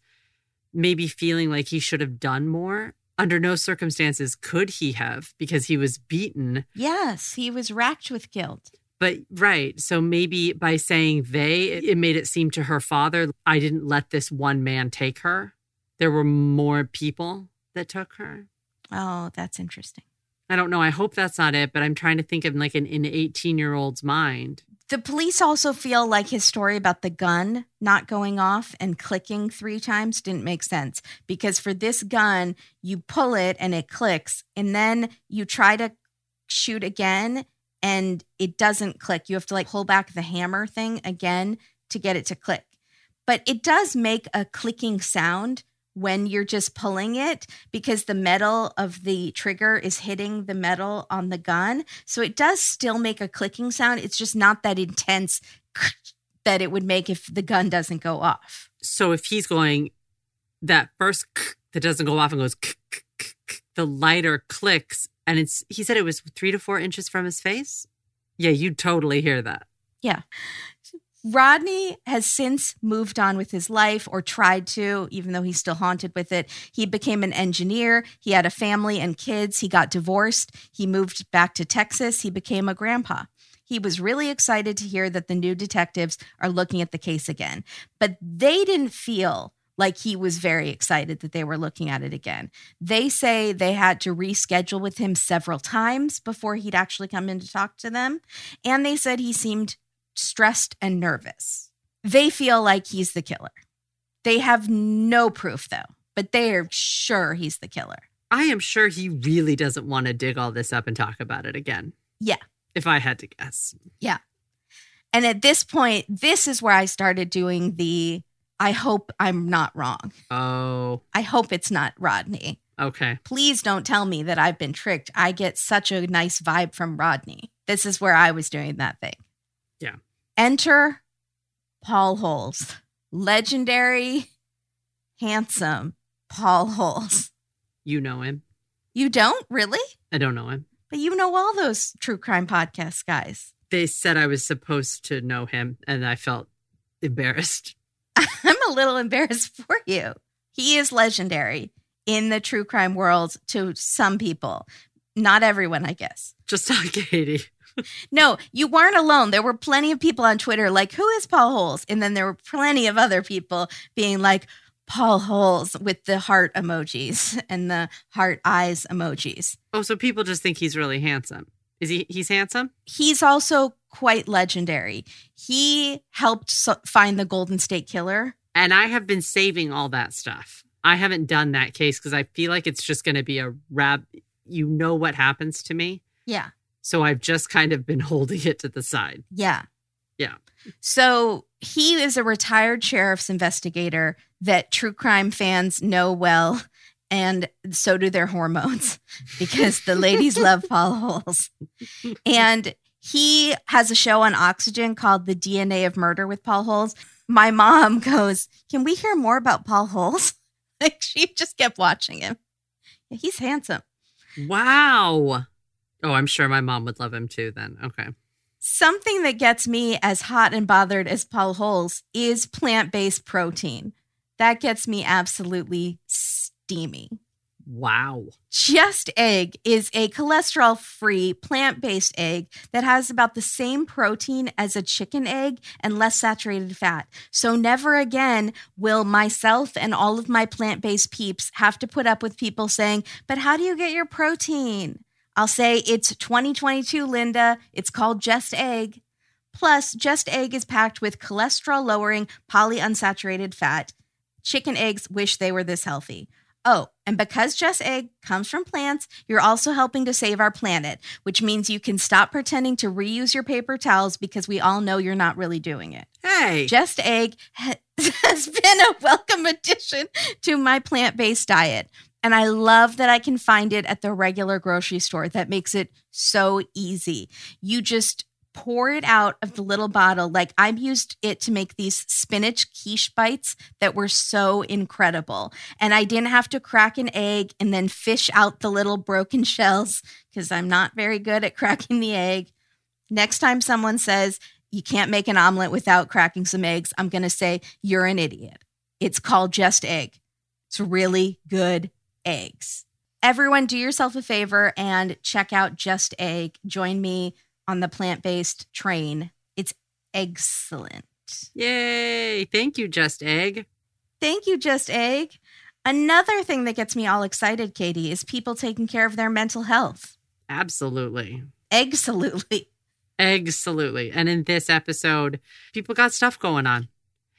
maybe feeling like he should have done more? Under no circumstances could he have because he was beaten. Yes, he was racked with guilt. But right. So maybe by saying they, it made it seem to her father, I didn't let this one man take her. There were more people that took her. Oh, that's interesting. I don't know. I hope that's not it, but I'm trying to think of like an, an 18 year old's mind. The police also feel like his story about the gun not going off and clicking three times didn't make sense because for this gun, you pull it and it clicks, and then you try to shoot again and it doesn't click. You have to like pull back the hammer thing again to get it to click. But it does make a clicking sound when you're just pulling it because the metal of the trigger is hitting the metal on the gun. So it does still make a clicking sound. It's just not that intense that it would make if the gun doesn't go off. So if he's going that first that doesn't go off and goes the lighter clicks and it's he said it was 3 to 4 inches from his face. Yeah, you totally hear that. Yeah. Rodney has since moved on with his life or tried to, even though he's still haunted with it. He became an engineer. He had a family and kids. He got divorced. He moved back to Texas. He became a grandpa. He was really excited to hear that the new detectives are looking at the case again, but they didn't feel like he was very excited that they were looking at it again. They say they had to reschedule with him several times before he'd actually come in to talk to them. And they said he seemed stressed and nervous. They feel like he's the killer. They have no proof, though, but they are sure he's the killer. I am sure he really doesn't want to dig all this up and talk about it again. Yeah. If I had to guess. Yeah. And at this point, this is where I started doing the I hope I'm not wrong. Oh. I hope it's not Rodney. Okay. Please don't tell me that I've been tricked. I get such a nice vibe from Rodney. This is where I was doing that thing. Enter Paul Holes, legendary, handsome Paul Holes. You know him. You don't really? I don't know him. But you know all those true crime podcast guys. They said I was supposed to know him, and I felt embarrassed. I'm a little embarrassed for you. He is legendary in the true crime world to some people. Not everyone, I guess. Just on Katie. No, you weren't alone. There were plenty of people on Twitter like, who is Paul Holes? And then there were plenty of other people being like, Paul Holes with the heart emojis and the heart eyes emojis. Oh, so people just think he's really handsome. Is he? He's handsome. He's also quite legendary. He helped so- find the Golden State Killer. And I have been saving all that stuff. I haven't done that case because I feel like it's just going to be a rab. You know what happens to me. Yeah. So I've just kind of been holding it to the side. Yeah. Yeah. So he is a retired sheriff's investigator that true crime fans know well, and so do their hormones because the ladies love Paul Holes. And he has a show on Oxygen called The DNA of Murder with Paul Holes. My mom goes, Can we hear more about Paul Holes? Like she just kept watching him. He's handsome. Wow. Oh, I'm sure my mom would love him too then. Okay. Something that gets me as hot and bothered as Paul Holes is plant based protein. That gets me absolutely steamy. Wow. Just Egg is a cholesterol free plant based egg that has about the same protein as a chicken egg and less saturated fat. So, never again will myself and all of my plant based peeps have to put up with people saying, But how do you get your protein? I'll say it's 2022, Linda. It's called Just Egg. Plus, Just Egg is packed with cholesterol lowering polyunsaturated fat. Chicken eggs wish they were this healthy. Oh, and because Just Egg comes from plants, you're also helping to save our planet, which means you can stop pretending to reuse your paper towels because we all know you're not really doing it. Hey. Just Egg ha- has been a welcome addition to my plant based diet. And I love that I can find it at the regular grocery store. That makes it so easy. You just pour it out of the little bottle. Like I've used it to make these spinach quiche bites that were so incredible. And I didn't have to crack an egg and then fish out the little broken shells because I'm not very good at cracking the egg. Next time someone says you can't make an omelet without cracking some eggs, I'm going to say you're an idiot. It's called just egg. It's really good eggs. Everyone, do yourself a favor and check out Just Egg. Join me on the plant based train. It's excellent. Yay. Thank you, Just Egg. Thank you, Just Egg. Another thing that gets me all excited, Katie, is people taking care of their mental health. Absolutely. Absolutely. Absolutely. And in this episode, people got stuff going on.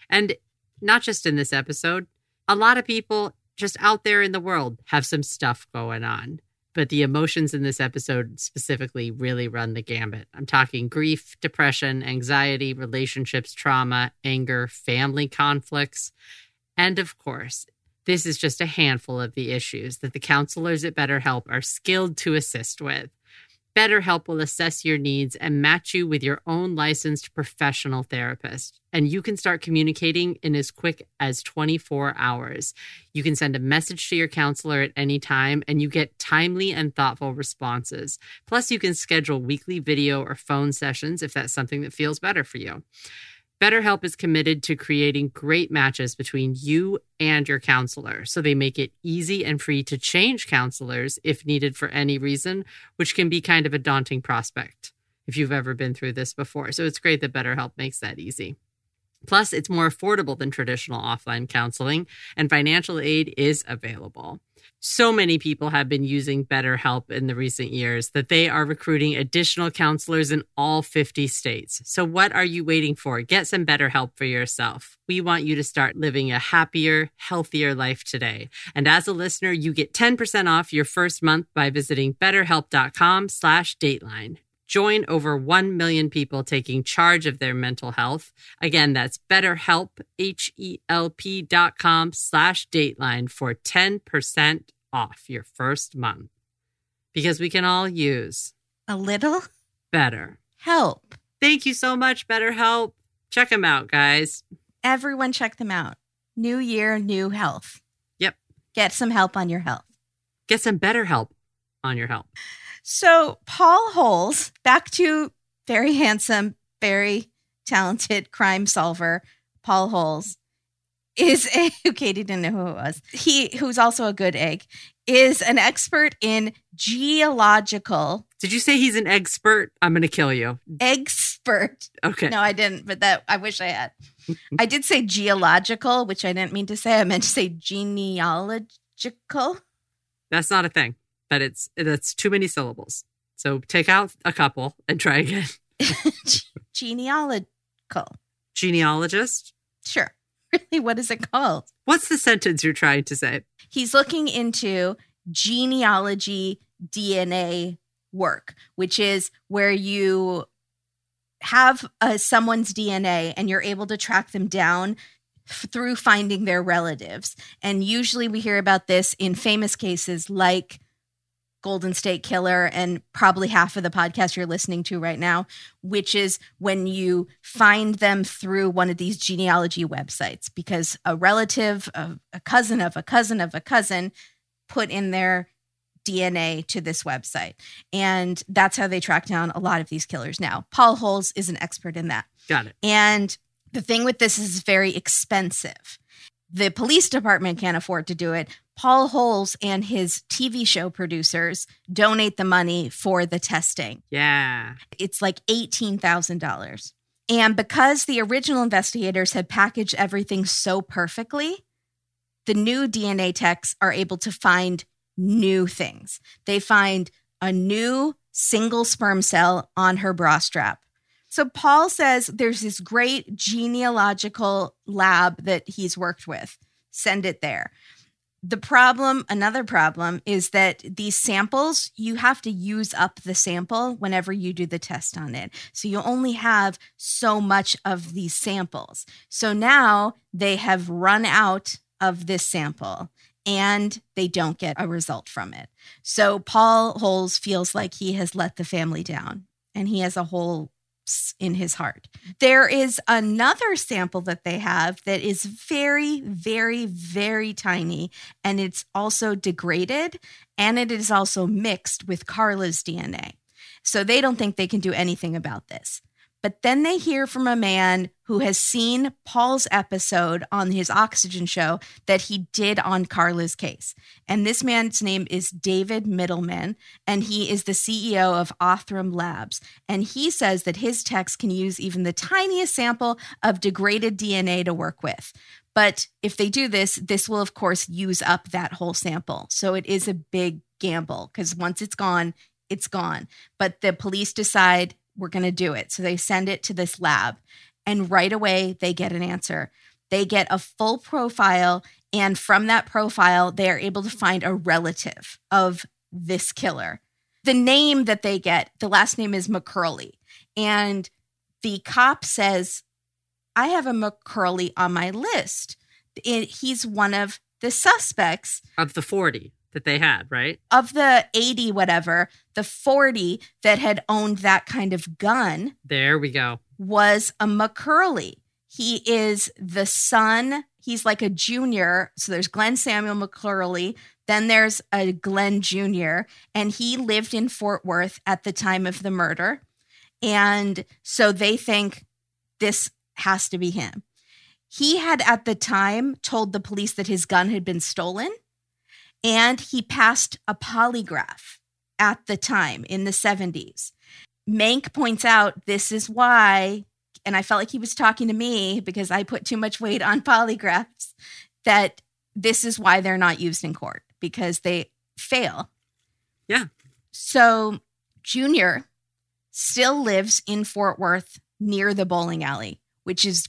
And not just in this episode, a lot of people just out there in the world have some stuff going on. But the emotions in this episode specifically really run the gambit. I'm talking grief, depression, anxiety, relationships, trauma, anger, family conflicts. And of course, this is just a handful of the issues that the counselors at BetterHelp are skilled to assist with. BetterHelp will assess your needs and match you with your own licensed professional therapist. And you can start communicating in as quick as 24 hours. You can send a message to your counselor at any time and you get timely and thoughtful responses. Plus, you can schedule weekly video or phone sessions if that's something that feels better for you. BetterHelp is committed to creating great matches between you and your counselor, so they make it easy and free to change counselors if needed for any reason, which can be kind of a daunting prospect if you've ever been through this before. So it's great that BetterHelp makes that easy. Plus, it's more affordable than traditional offline counseling, and financial aid is available. So many people have been using BetterHelp in the recent years that they are recruiting additional counselors in all 50 states. So, what are you waiting for? Get some BetterHelp for yourself. We want you to start living a happier, healthier life today. And as a listener, you get 10% off your first month by visiting betterhelp.com slash dateline. Join over 1 million people taking charge of their mental health. Again, that's betterhelp, H-E-L-P dot com slash dateline for 10% off your first month. Because we can all use A little better. help. Thank you so much, BetterHelp. Check them out, guys. Everyone, check them out. New year, new health. Yep. Get some help on your health. Get some better help on your help. So, Paul Holes, back to very handsome, very talented crime solver, Paul Holes. is a Katie didn't know who it was. He who's also a good egg is an expert in geological Did you say he's an expert? I'm going to kill you. expert. Okay. No, I didn't, but that I wish I had. I did say geological, which I didn't mean to say. I meant to say genealogical. That's not a thing, but it's that's too many syllables. So take out a couple and try again. Genealogical. Genealogist. Sure. Really, what is it called? What's the sentence you're trying to say? He's looking into genealogy DNA work, which is where you have uh, someone's DNA and you're able to track them down f- through finding their relatives. And usually we hear about this in famous cases like Golden State Killer and probably half of the podcast you're listening to right now, which is when you find them through one of these genealogy websites because a relative, a, a cousin of a cousin of a cousin put in their DNA to this website. And that's how they track down a lot of these killers now. Paul Holes is an expert in that. Got it. And the thing with this is very expensive. The police department can't afford to do it. Paul Holes and his TV show producers donate the money for the testing. Yeah. It's like $18,000. And because the original investigators had packaged everything so perfectly, the new DNA techs are able to find new things. They find a new single sperm cell on her bra strap. So Paul says there's this great genealogical lab that he's worked with. Send it there. The problem, another problem, is that these samples, you have to use up the sample whenever you do the test on it. So you only have so much of these samples. So now they have run out of this sample and they don't get a result from it. So Paul Holes feels like he has let the family down and he has a hole s- in his heart. There is another sample that they have that is very, very, very tiny and it's also degraded and it is also mixed with Carla's DNA. So they don't think they can do anything about this. But then they hear from a man who has seen Paul's episode on his oxygen show that he did on Carla's case. And this man's name is David Mittelman, and he is the CEO of Othram Labs. And he says that his techs can use even the tiniest sample of degraded DNA to work with. But if they do this, this will, of course, use up that whole sample. So it is a big gamble because once it's gone, it's gone. But the police decide we're going to do it. So they send it to this lab, and right away they get an answer. They get a full profile, and from that profile, they are able to find a relative of this killer. The name that they get, the last name is McCurley. And the cop says, I have a McCurley on my list. It, he's one of the suspects Of the 40 that they had, right? of the 80 whatever the 40 that had owned that kind of gun There we go. Was a mccurley he is the son he's like a junior so there's glenn samuel mccurley then there's a glenn junior and he lived in fort worth at the time of the murder and so they think this has to be him he had at the time told the police that his gun had been stolen and he passed a polygraph at the time in the 70s. Mank points out this is why, and I felt like he was talking to me because I put too much weight on polygraphs, that this is why they're not used in court because they fail. Yeah. So Junior still lives in Fort Worth near the bowling alley, which is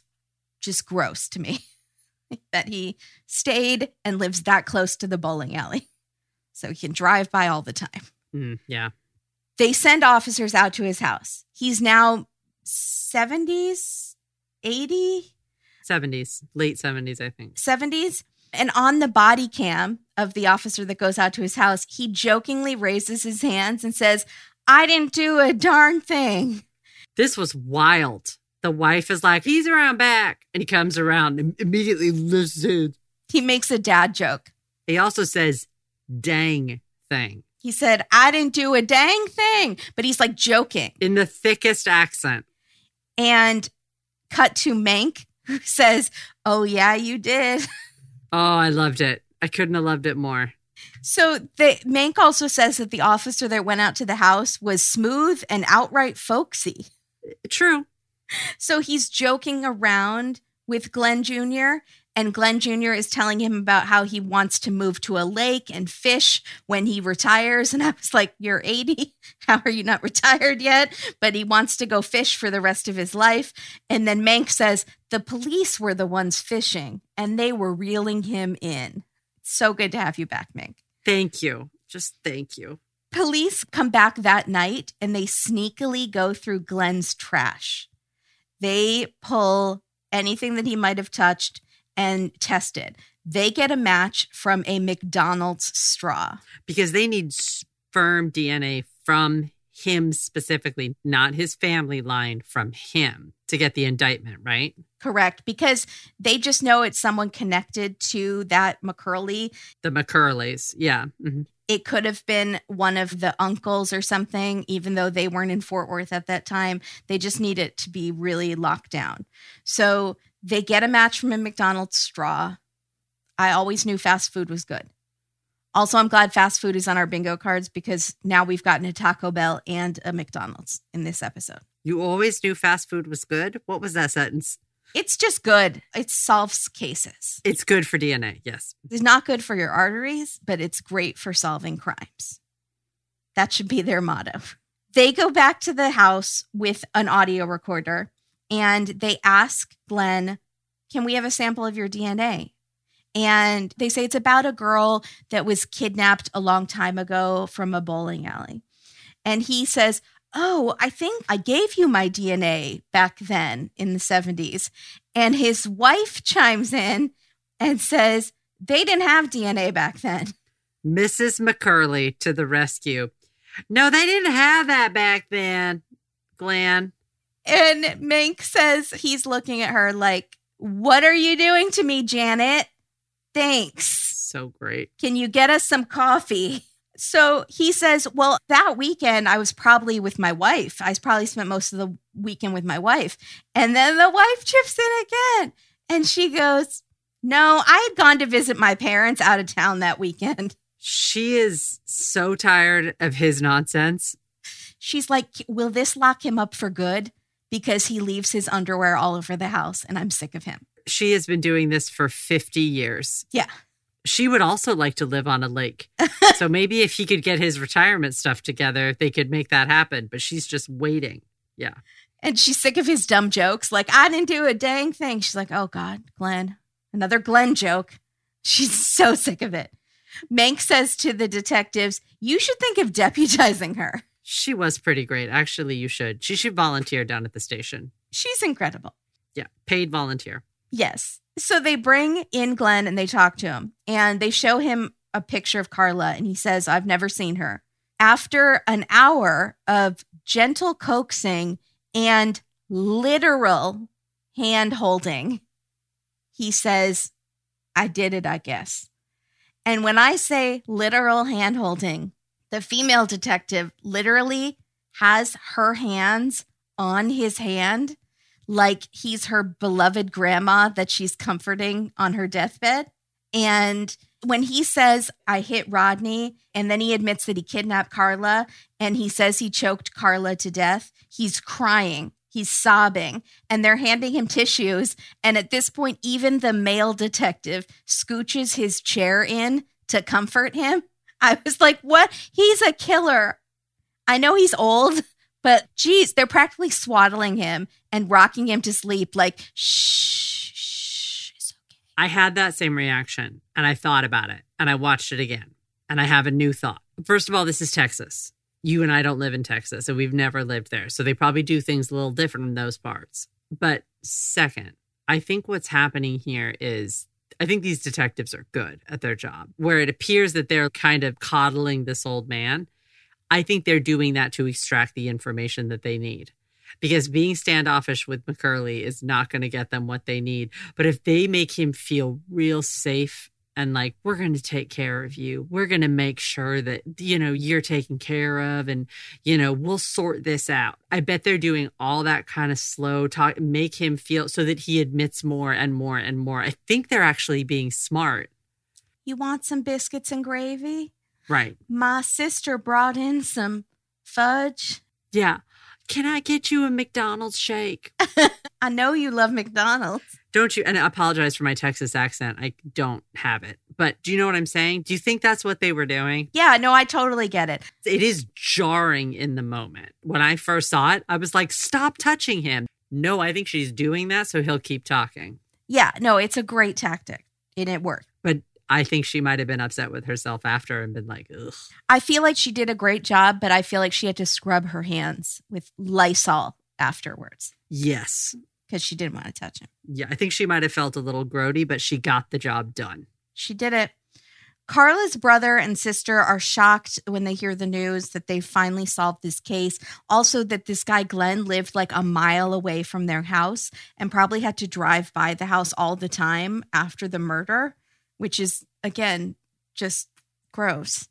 just gross to me that he stayed and lives that close to the bowling alley. So he can drive by all the time. Mm, yeah. They send officers out to his house. He's now 70s, 80, 70s, late 70s, I think. 70s. And on the body cam of the officer that goes out to his house, he jokingly raises his hands and says, I didn't do a darn thing. This was wild. The wife is like, he's around back. And he comes around and immediately lifts his. He makes a dad joke. He also says, dang thing He said, I didn't do a dang thing, but he's like joking. in the thickest accent. And cut to Mank, who says, Oh, yeah, you did. Oh, I loved it. I couldn't have loved it more. So the Mank also says that the officer that went out to the house was smooth and outright folksy. True. So he's joking around with Glenn Jr. And Glenn Jr. is telling him about how he wants to move to a lake and fish when he retires. And I was like, You're 80. How are you not retired yet? But he wants to go fish for the rest of his life. And then Mank says, The police were the ones fishing and they were reeling him in. So good to have you back, Mank. Thank you. Just thank you. Police come back that night and they sneakily go through Glenn's trash. They pull anything that he might have touched and tested. They get a match from a McDonald's straw. Because they need sperm DNA from him specifically, not his family line, from him to get the indictment, right? Correct. Because they just know it's someone connected to that McCurley. The McCurleys. Yeah. Mm-hmm. It could have been one of the uncles or something, even though they weren't in Fort Worth at that time. They just need it to be really locked down. So they get a match from a McDonald's straw. I always knew fast food was good. Also, I'm glad fast food is on our bingo cards because now we've gotten a Taco Bell and a McDonald's in this episode. You always knew fast food was good? What was that sentence? It's just good. It solves cases. It's good for DNA, yes. It's not good for your arteries, but it's great for solving crimes. That should be their motto. They go back to the house with an audio recorder and they ask Glenn, Can we have a sample of your DNA? And they say it's about a girl that was kidnapped a long time ago from a bowling alley. And he says, Oh, I think I gave you my DNA back then in the 70s. And his wife chimes in and says, They didn't have DNA back then. Mrs. McCurley to the rescue. No, they didn't have that back then, Glenn. And Mank says he's looking at her like, What are you doing to me, Janet? Thanks. So great. Can you get us some coffee? So he says, Well, that weekend I was probably with my wife. I probably spent most of the weekend with my wife. And then the wife chips in again. And she goes, No, I had gone to visit my parents out of town that weekend. She is so tired of his nonsense. She's like, Will this lock him up for good? Because he leaves his underwear all over the house, and I'm sick of him she has been doing this for 50 years. Yeah. She would also like to live on a lake. so maybe if he could get his retirement stuff together, they could make that happen. But she's just waiting. Yeah. And she's sick of his dumb jokes. Like, I didn't do a dang thing. She's like, oh God, Glenn, another Glenn joke. She's so sick of it. Mank says to the detectives, you should think of deputizing her. She was pretty great. Actually, you should. She should volunteer down at the station. She's incredible. Yeah, paid volunteer. Yes. So they bring in Glenn and they talk to him and they show him a picture of Carla and he says, I've never seen her. After an hour of gentle coaxing and literal hand holding, he says, I did it, I guess. And when I say literal hand holding, the female detective literally has her hands on his hand like he's her beloved grandma that she's comforting on her deathbed. And when he says, I hit Rodney, and then he admits that he kidnapped Carla and he says he choked Carla to death, he's crying. He's sobbing, and they're handing him tissues. And at this point, even the male detective scooches his chair in to comfort him. I was like, what? He's a killer. I know he's old, but geez, they're practically swaddling him and rocking him to sleep, like, shh, shh, it's okay. I had that same reaction and I thought about it and I watched it again and I have a new thought. First of all, this is Texas. You and I don't live in Texas and we've never lived there. So they probably do things a little different in those parts. But second, I think what's happening here is I think these detectives are good at their job, where it appears that they're kind of coddling this old man. I think they're doing that to extract the information that they need. Because being standoffish with McCurley is not going to get them what they need. But if they make him feel real safe and like we're going to take care of you. We're going to make sure that you know you're taken care of and you know we'll sort this out. I bet they're doing all that kind of slow talk make him feel so that he admits more and more and more. I think they're actually being smart. You want some biscuits and gravy? right. My sister brought in some fudge. yeah. Can i get you a mcdonald's shake? I know you love McDonald's. Don't you and i apologize for my texas accent i don't have it but do you know what i'm saying do you think that's what they were doing Yeah, no, I totally get it. it is jarring in the moment. When I first saw it, I was like, stop touching him. No, I think she's doing that so he'll keep talking. Yeah, no, it's a great tactic and it worked. But I think she might have been upset with herself after and been like, ugh. I feel like she did a great job, but I feel like she had to scrub her hands with Lysol afterwards Yes. Because she didn't want to touch him. Yeah, I think she might have felt a little grody, but she got the job done. She did it. Carla's brother and sister are shocked when they hear the news that they finally solved this case. Also, that this guy, Glenn, lived like a mile away from their house and probably had to drive by the house all the time after the murder, which is, again, just gross.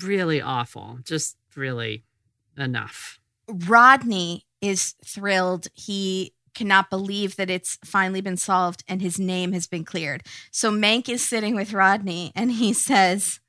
Really awful. Just really enough. Rodney is thrilled. He cannot believe that it's finally been solved and his name has been cleared. So Mank is sitting with Rodney and he says,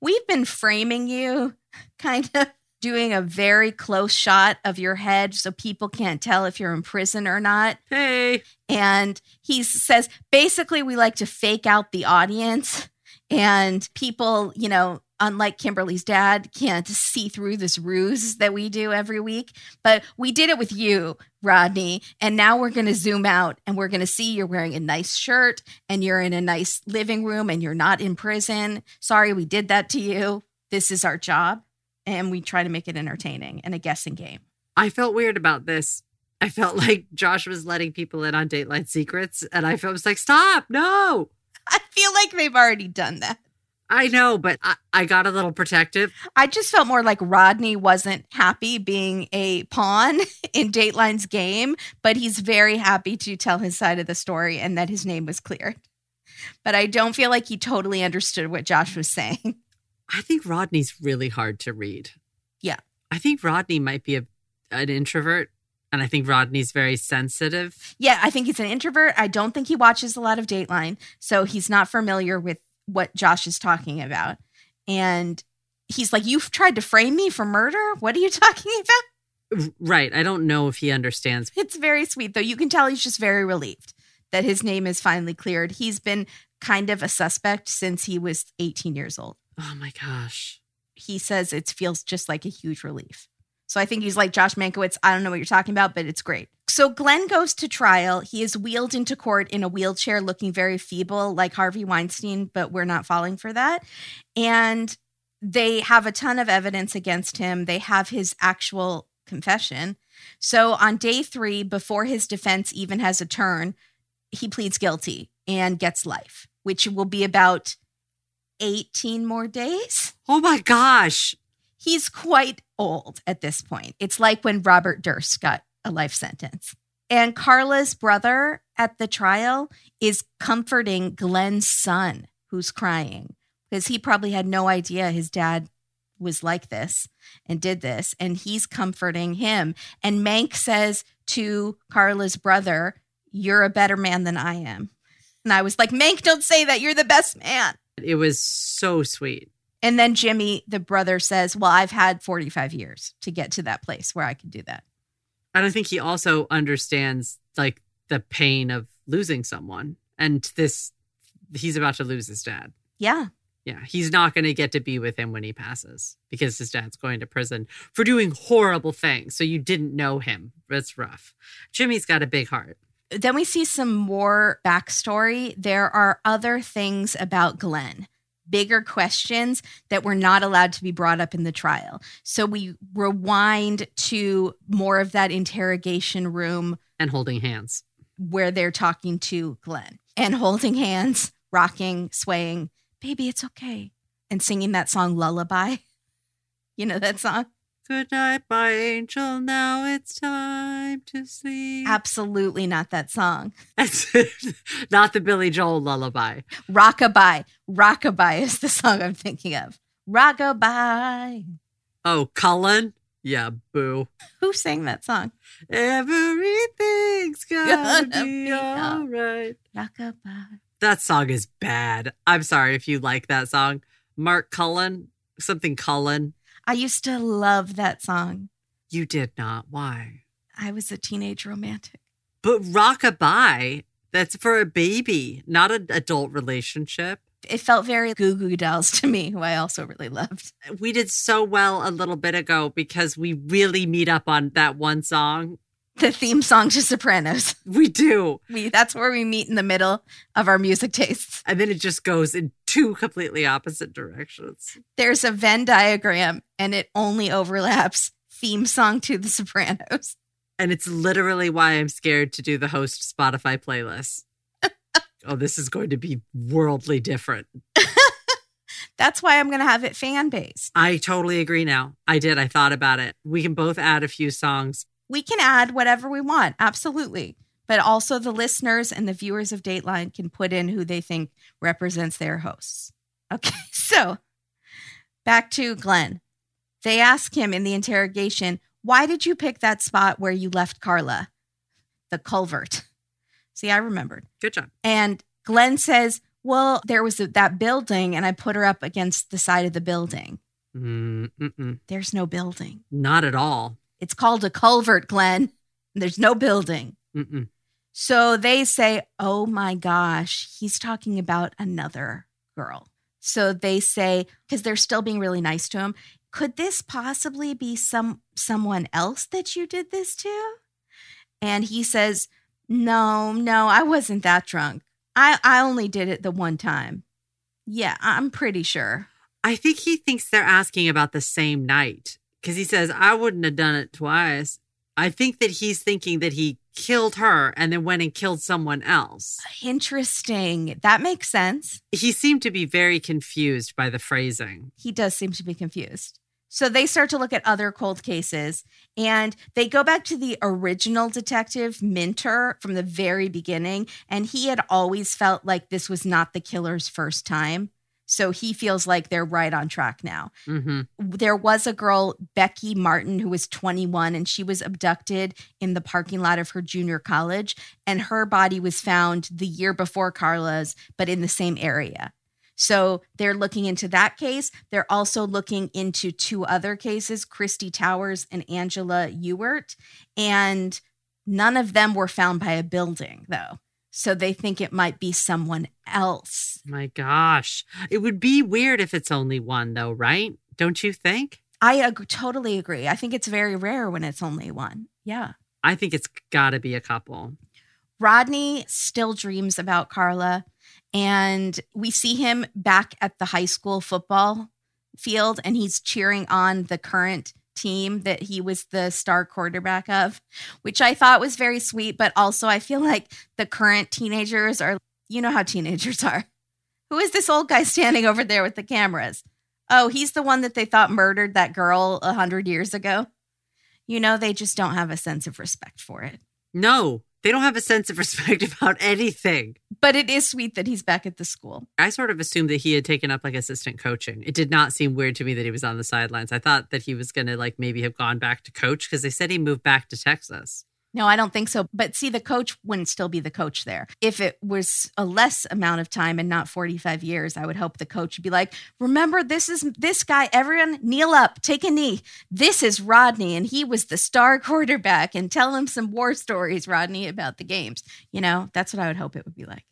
We've been framing you, kind of doing a very close shot of your head so people can't tell if you're in prison or not. Hey, And he says, basically, we like to fake out the audience. And people, you know, unlike Kimberly's dad, can't see through this ruse that we do every week. But we did it with you, Rodney. And now we're going to zoom out and we're going to see you're wearing a nice shirt and you're in a nice living room and you're not in prison. Sorry, we did that to you. This is our job. And we try to make it entertaining and a guessing game. I felt weird about this. I felt like Josh was letting people in on Dateline secrets, and I felt was like, stop, no. I feel like they've already done that. I know, but I, I got a little protective. I just felt more like Rodney wasn't happy being a pawn in Dateline's game, but he's very happy to tell his side of the story and that his name was cleared. But I don't feel like he totally understood what Josh was saying. I think Rodney's really hard to read. Yeah. I think Rodney might be a, an introvert, and I think Rodney's very sensitive. Yeah, I think he's an introvert. I don't think he watches a lot of Dateline, so he's not familiar with what Josh is talking about. And he's like, You've tried to frame me for murder? What are you talking about? Right. I don't know if he understands. It's very sweet, though. You can tell he's just very relieved that his name is finally cleared. He's been kind of a suspect since he was 18 years old. Oh my gosh. He says it feels just like a huge relief. So I think he's like Josh Mankiewicz. I don't know what you're talking about, but it's great. So Glenn goes to trial. He is wheeled into court in a wheelchair, looking very feeble, like Harvey Weinstein, but we're not falling for that. And they have a ton of evidence against him. They have his actual confession. So on day three, before his defense even has a turn, he pleads guilty and gets life, which will be about 18 more days. Oh my gosh. He's quite old at this point. It's like when Robert Durst got a life sentence. And Carla's brother at the trial is comforting Glenn's son, who's crying, because he probably had no idea his dad was like this and did this. And he's comforting him. And Mank says to Carla's brother, You're a better man than I am. And I was like, Mank, don't say that. You're the best man. It was so sweet. And then Jimmy, the brother, says, Well, I've had 45 years to get to that place where I can do that. And I think he also understands like the pain of losing someone. And this, he's about to lose his dad. Yeah. Yeah. He's not going to get to be with him when he passes because his dad's going to prison for doing horrible things. So you didn't know him. That's rough. Jimmy's got a big heart. Then we see some more backstory. There are other things about Glenn, bigger questions that were not allowed to be brought up in the trial. So we rewind to more of that interrogation room and holding hands. where they're talking to Glenn and holding hands, rocking, swaying, baby, it's okay, and singing that song Lullaby. You know that song? Good night, my angel. Now it's time to sleep. Absolutely not that song. That's not the Billy Joel lullaby. Rockabye. Rockabye is the song I'm thinking of. Rockabye. Oh, Cullen? Yeah, boo. Who sang that song? Everything's gonna, Gonna be be all right. Rockabye. That song is bad. I'm sorry if you like that song. Mark Cullen, something Cullen. I used to love that song. You did not. Why? I was a teenage romantic. But rockabye, that's for a baby, not an adult relationship. It felt very Goo Goo Dolls to me, who I also really loved. We did so well a little bit ago because we really meet up on that one song. The theme song to Sopranos. We do. We that's where we meet in the middle of our music tastes. And then it just goes in two completely opposite directions. There's a Venn diagram and it only overlaps theme song to the Sopranos. And it's literally why I'm scared to do the host Spotify playlist. oh, this is going to be worldly different. That's why I'm going to have it fan based. I totally agree now. I did. I thought about it. We can both add a few songs. We can add whatever we want, absolutely. But also the listeners and the viewers of Dateline can put in who they think represents their hosts. Okay, so back to Glenn. They ask him in the interrogation, why did you pick that spot where you left Carla? The culvert. See, I remembered. Good job. And Glenn says, well, there was that building and I put her up against the side of the building. Mm, mm-mm. There's no building. Not at all. It's called a culvert, Glenn. There's no building. Mm-mm. So they say, oh my gosh, he's talking about another girl. So they say, because they're still being really nice to him, could this possibly be some someone else that you did this to? And he says, no, no, I wasn't that drunk. I, I only did it the one time. Yeah, I'm pretty sure. I think he thinks they're asking about the same night because he says, I wouldn't have done it twice. I think that he's thinking that he killed her and then went and killed someone else. Interesting. That makes sense. He seemed to be very confused by the phrasing. He does seem to be confused. So they start to look at other cold cases and they go back to the original detective, Minter, from the very beginning. And he had always felt like this was not the killer's first time. So he feels like they're right on track now. hmm There was a girl, Becky Martin, who was 21, and she was abducted in the parking lot of her junior college. And her body was found the year before Carla's, but in the same area. So they're looking into that case. They're also looking into two other cases, Christy Towers and Angela Ewert. And none of them were found by a building, though. So they think it might be someone else. My gosh. It would be weird if it's only one, though, right? Don't you think? I ag- totally agree. I think it's very rare when it's only one. Yeah. I think it's got to be a couple. Rodney still dreams about Carla, and we see him back at the high school football field, and he's cheering on the current team that he was the star quarterback of, which I thought was very sweet. But also, I feel like the current teenagers are, you know, how teenagers are. Who is this old guy standing over there with the cameras? Oh, he's the one that they thought murdered that girl a hundred years ago. You know, they just don't have a sense of respect for it. No, they don't have a sense of respect about anything. But it is sweet that he's back at the school. I sort of assumed that he had taken up like assistant coaching. It did not seem weird to me that he was on the sidelines. I thought that he was going to like maybe have gone back to coach because they said he moved back to Texas. No, I don't think so. But see, the coach wouldn't still be the coach there. If it was a less amount of time and not 45 years, I would hope the coach would be like, remember, this is this guy. Everyone kneel up, take a knee. This is Rodney, and he was the star quarterback, and tell him some war stories, Rodney, about the games. You know, that's what I would hope it would be like.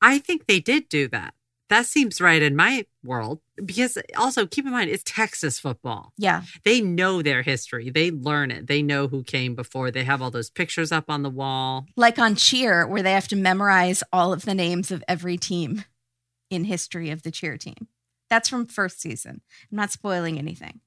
I think they did do that. That seems right in my world because also keep in mind it's Texas football. Yeah. They know their history. They learn it. They know who came before. They have all those pictures up on the wall. Like on cheer, where they have to memorize all of the names of every team in history of the cheer team. That's from first season. I'm not spoiling anything.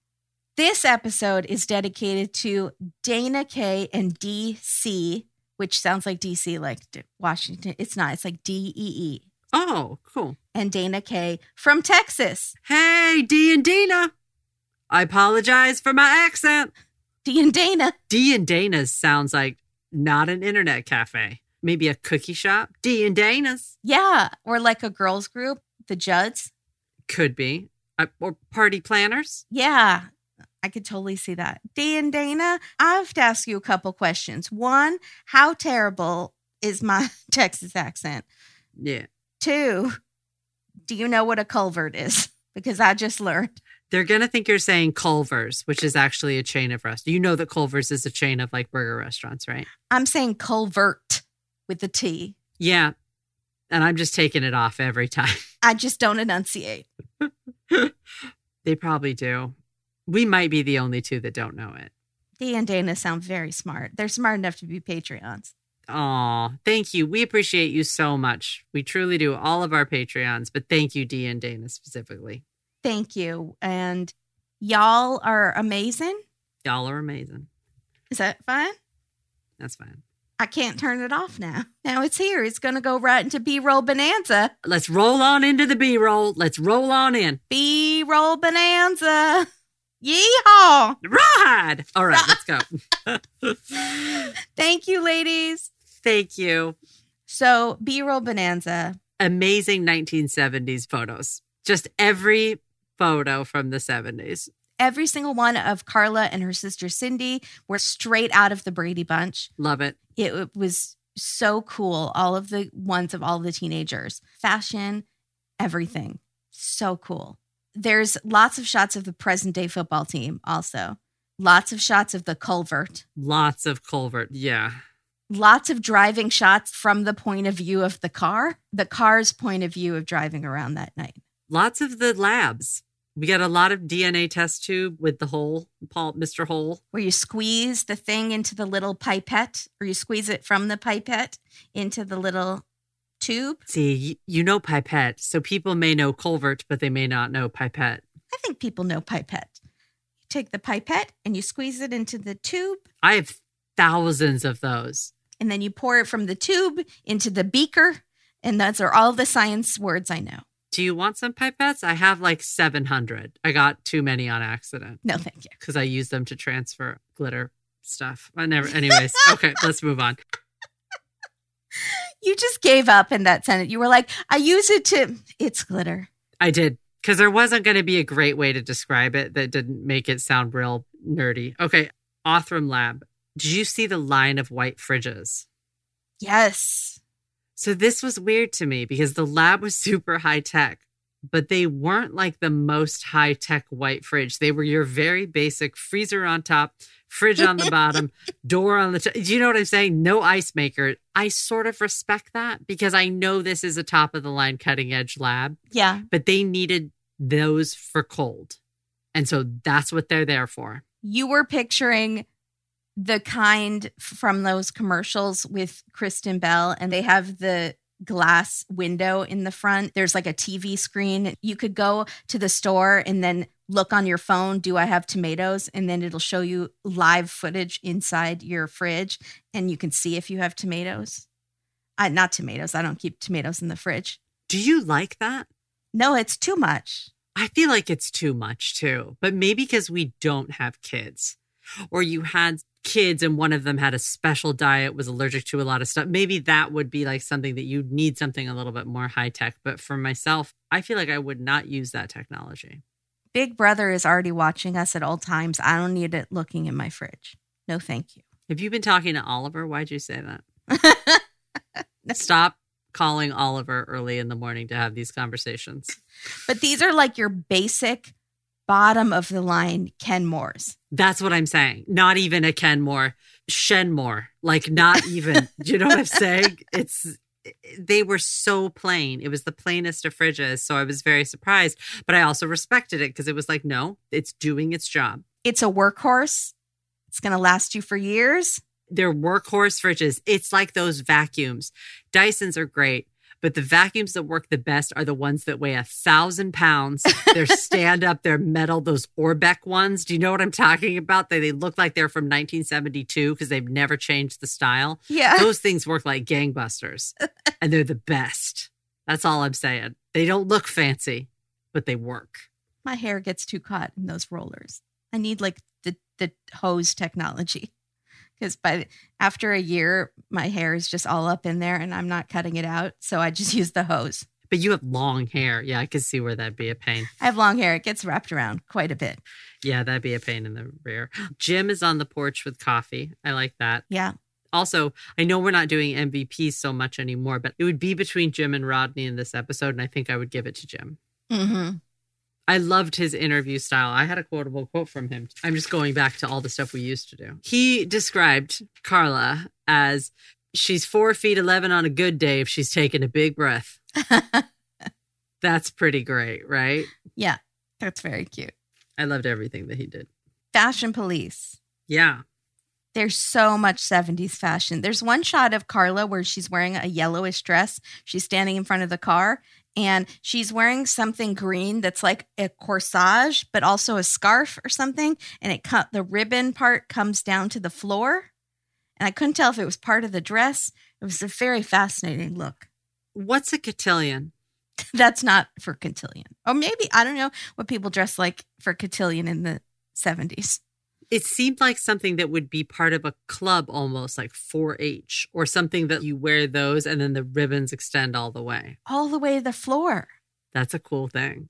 This episode is dedicated to Dana K and DC, which sounds like DC, like Washington. It's not, it's like D E E. Oh, cool. And Dana K from Texas. Hey, D and Dana. I apologize for my accent. D and Dana. D and Dana's sounds like not an internet cafe. Maybe a cookie shop. D and Dana's Yeah. Or like a girls group, the Judds. could be. Uh, or party planners. Yeah. I could totally see that. D and Dana, I have to ask you a couple questions. One, how terrible is my Texas accent? Yeah. Two, do you know what a culvert is? Because I just learned. They're going to think you're saying Culver's, which is actually a chain of restaurants. You know that Culver's is a chain of like burger restaurants, right? I'm saying culvert with the T. Yeah. And I'm just taking it off every time. I just don't enunciate. they probably do. We might be the only two that don't know it. D and Dana sound very smart. They're smart enough to be Patreons. Aw, thank you. We appreciate you so much. We truly do. All of our Patreons, but thank you, Dee and Dana specifically. Thank you. And y'all are amazing. Y'all are amazing. Is that fine? That's fine. I can't turn it off now. Now it's here. It's going to go right into B roll bonanza. Let's roll on into the B roll. Let's roll on in. B roll bonanza. Yeehaw. Ride. All right, let's go. Thank you, ladies. Thank you. So, B roll bonanza. Amazing 1970s photos. Just every photo from the 70s. Every single one of Carla and her sister Cindy were straight out of the Brady Bunch. Love it. It was so cool. All of the ones of all the teenagers, fashion, everything. So cool. There's lots of shots of the present day football team, also. Lots of shots of the culvert. Lots of Culvert. Yeah. Lots of driving shots from the point of view of the car, the car's point of view of driving around that night. Lots of the labs. We got a lot of DNA test tube with the hole, Paul, Mr. Hole. Where you squeeze the thing into the little pipette, or you squeeze it from the pipette into the little tube. See, you know pipette, so people may know culvert, but they may not know pipette. I think people know pipette. You take the pipette and you squeeze it into the tube, I have thousands of those. and then you pour it from the tube into the beaker. And those are all the science words I know. Do you want some pipettes? I have like 700. I got too many on accident No, thank you. because I use them to transfer glitter stuff. I never, anyways. okay, let's move on. You just gave up in that sentence. You were like, I use it to, it's glitter. I did because there wasn't going to be a great way to describe it that didn't make it sound real nerdy. Okay, Othram Lab. Did you see the line of white fridges? Yes. So this was weird to me because the lab was super high tech, but they weren't like the most high tech white fridge. They were your very basic freezer on top, fridge on the bottom, door on the top. Do you know what I'm saying? No ice maker. I sort of respect that because I know this is a top of the line cutting edge lab, Yeah. but they needed those for cold. And so that's what they're there for. You were picturing the kind from those commercials with Kristen Bell, and they have the glass window in the front. There's like a TV screen. You could go to the store and then look on your phone, do I have tomatoes? And then it'll show you live footage inside your fridge and you can see if you have tomatoes. Uh, not tomatoes. I don't keep tomatoes in the fridge. Do you like that? No, it's too much. I feel like it's too much too, but maybe because we don't have kids or you had kids and one of them had a special diet, was allergic to a lot of stuff. Maybe that would be like something that you need something a little bit more high tech. But for myself, I feel like I would not use that technology. Big Brother is already watching us at all times. I don't need it looking in my fridge. No, thank you. Have you been talking to Oliver? Why'd you say that? Stop calling Oliver early in the morning to have these conversations. But these are like your basic bottom of the line Kenmores. That's what I'm saying. Not even a Ken Kenmore, Shenmore. Like not even. do you know what I'm saying? It's they were so plain. It was the plainest of fridges, so I was very surprised. But I also respected it because it was like, no, it's doing its job. It's a workhorse. It's going to last you for years. They're workhorse fridges. It's like those vacuums. Dysons are great, but the vacuums that work the best are the ones that weigh a thousand pounds. They're stand up, they're metal, those Oreck ones. Do you know what I'm talking about? They, they look like they're from 1972 because they've never changed the style. Yeah. Those things work like gangbusters and they're the best. That's all I'm saying. They don't look fancy, but they work. My hair gets too caught in those rollers. I need like the the hose technology. Because by after a year, my hair is just all up in there and I'm not cutting it out. So I just use the hose. But you have long hair. Yeah, I could see where that'd be a pain. I have long hair. It gets wrapped around quite a bit. Yeah, that'd be a pain in the rear. Jim is on the porch with coffee. I like that. Yeah. Also, I know we're not doing MVP so much anymore, but it would be between Jim and Rodney in this episode, and I think I would give it to Jim. Mm-hmm. I loved his interview style. I had a quotable quote from him. I'm just going back to all the stuff we used to do. He described Carla as she's four feet 11 on a good day if she's taking a big breath. That's pretty great, right? yeah. That's very cute. I loved everything that he did. Fashion police. Yeah. There's so much 70s fashion. There's one shot of Carla where she's wearing a yellowish dress. She's standing in front of the car and she's wearing something green that's like a corsage, but also a scarf or something. And it cut the ribbon part comes down to the floor. And I couldn't tell if it was part of the dress. It was a very fascinating look. What's a cotillion? That's not for cotillion. Or maybe, I don't know what people dress like for cotillion in the 70s. It seemed like something that would be part of a club almost like 4 H or something that you wear those and then the ribbons extend all the way. All the way to the floor. That's a cool thing.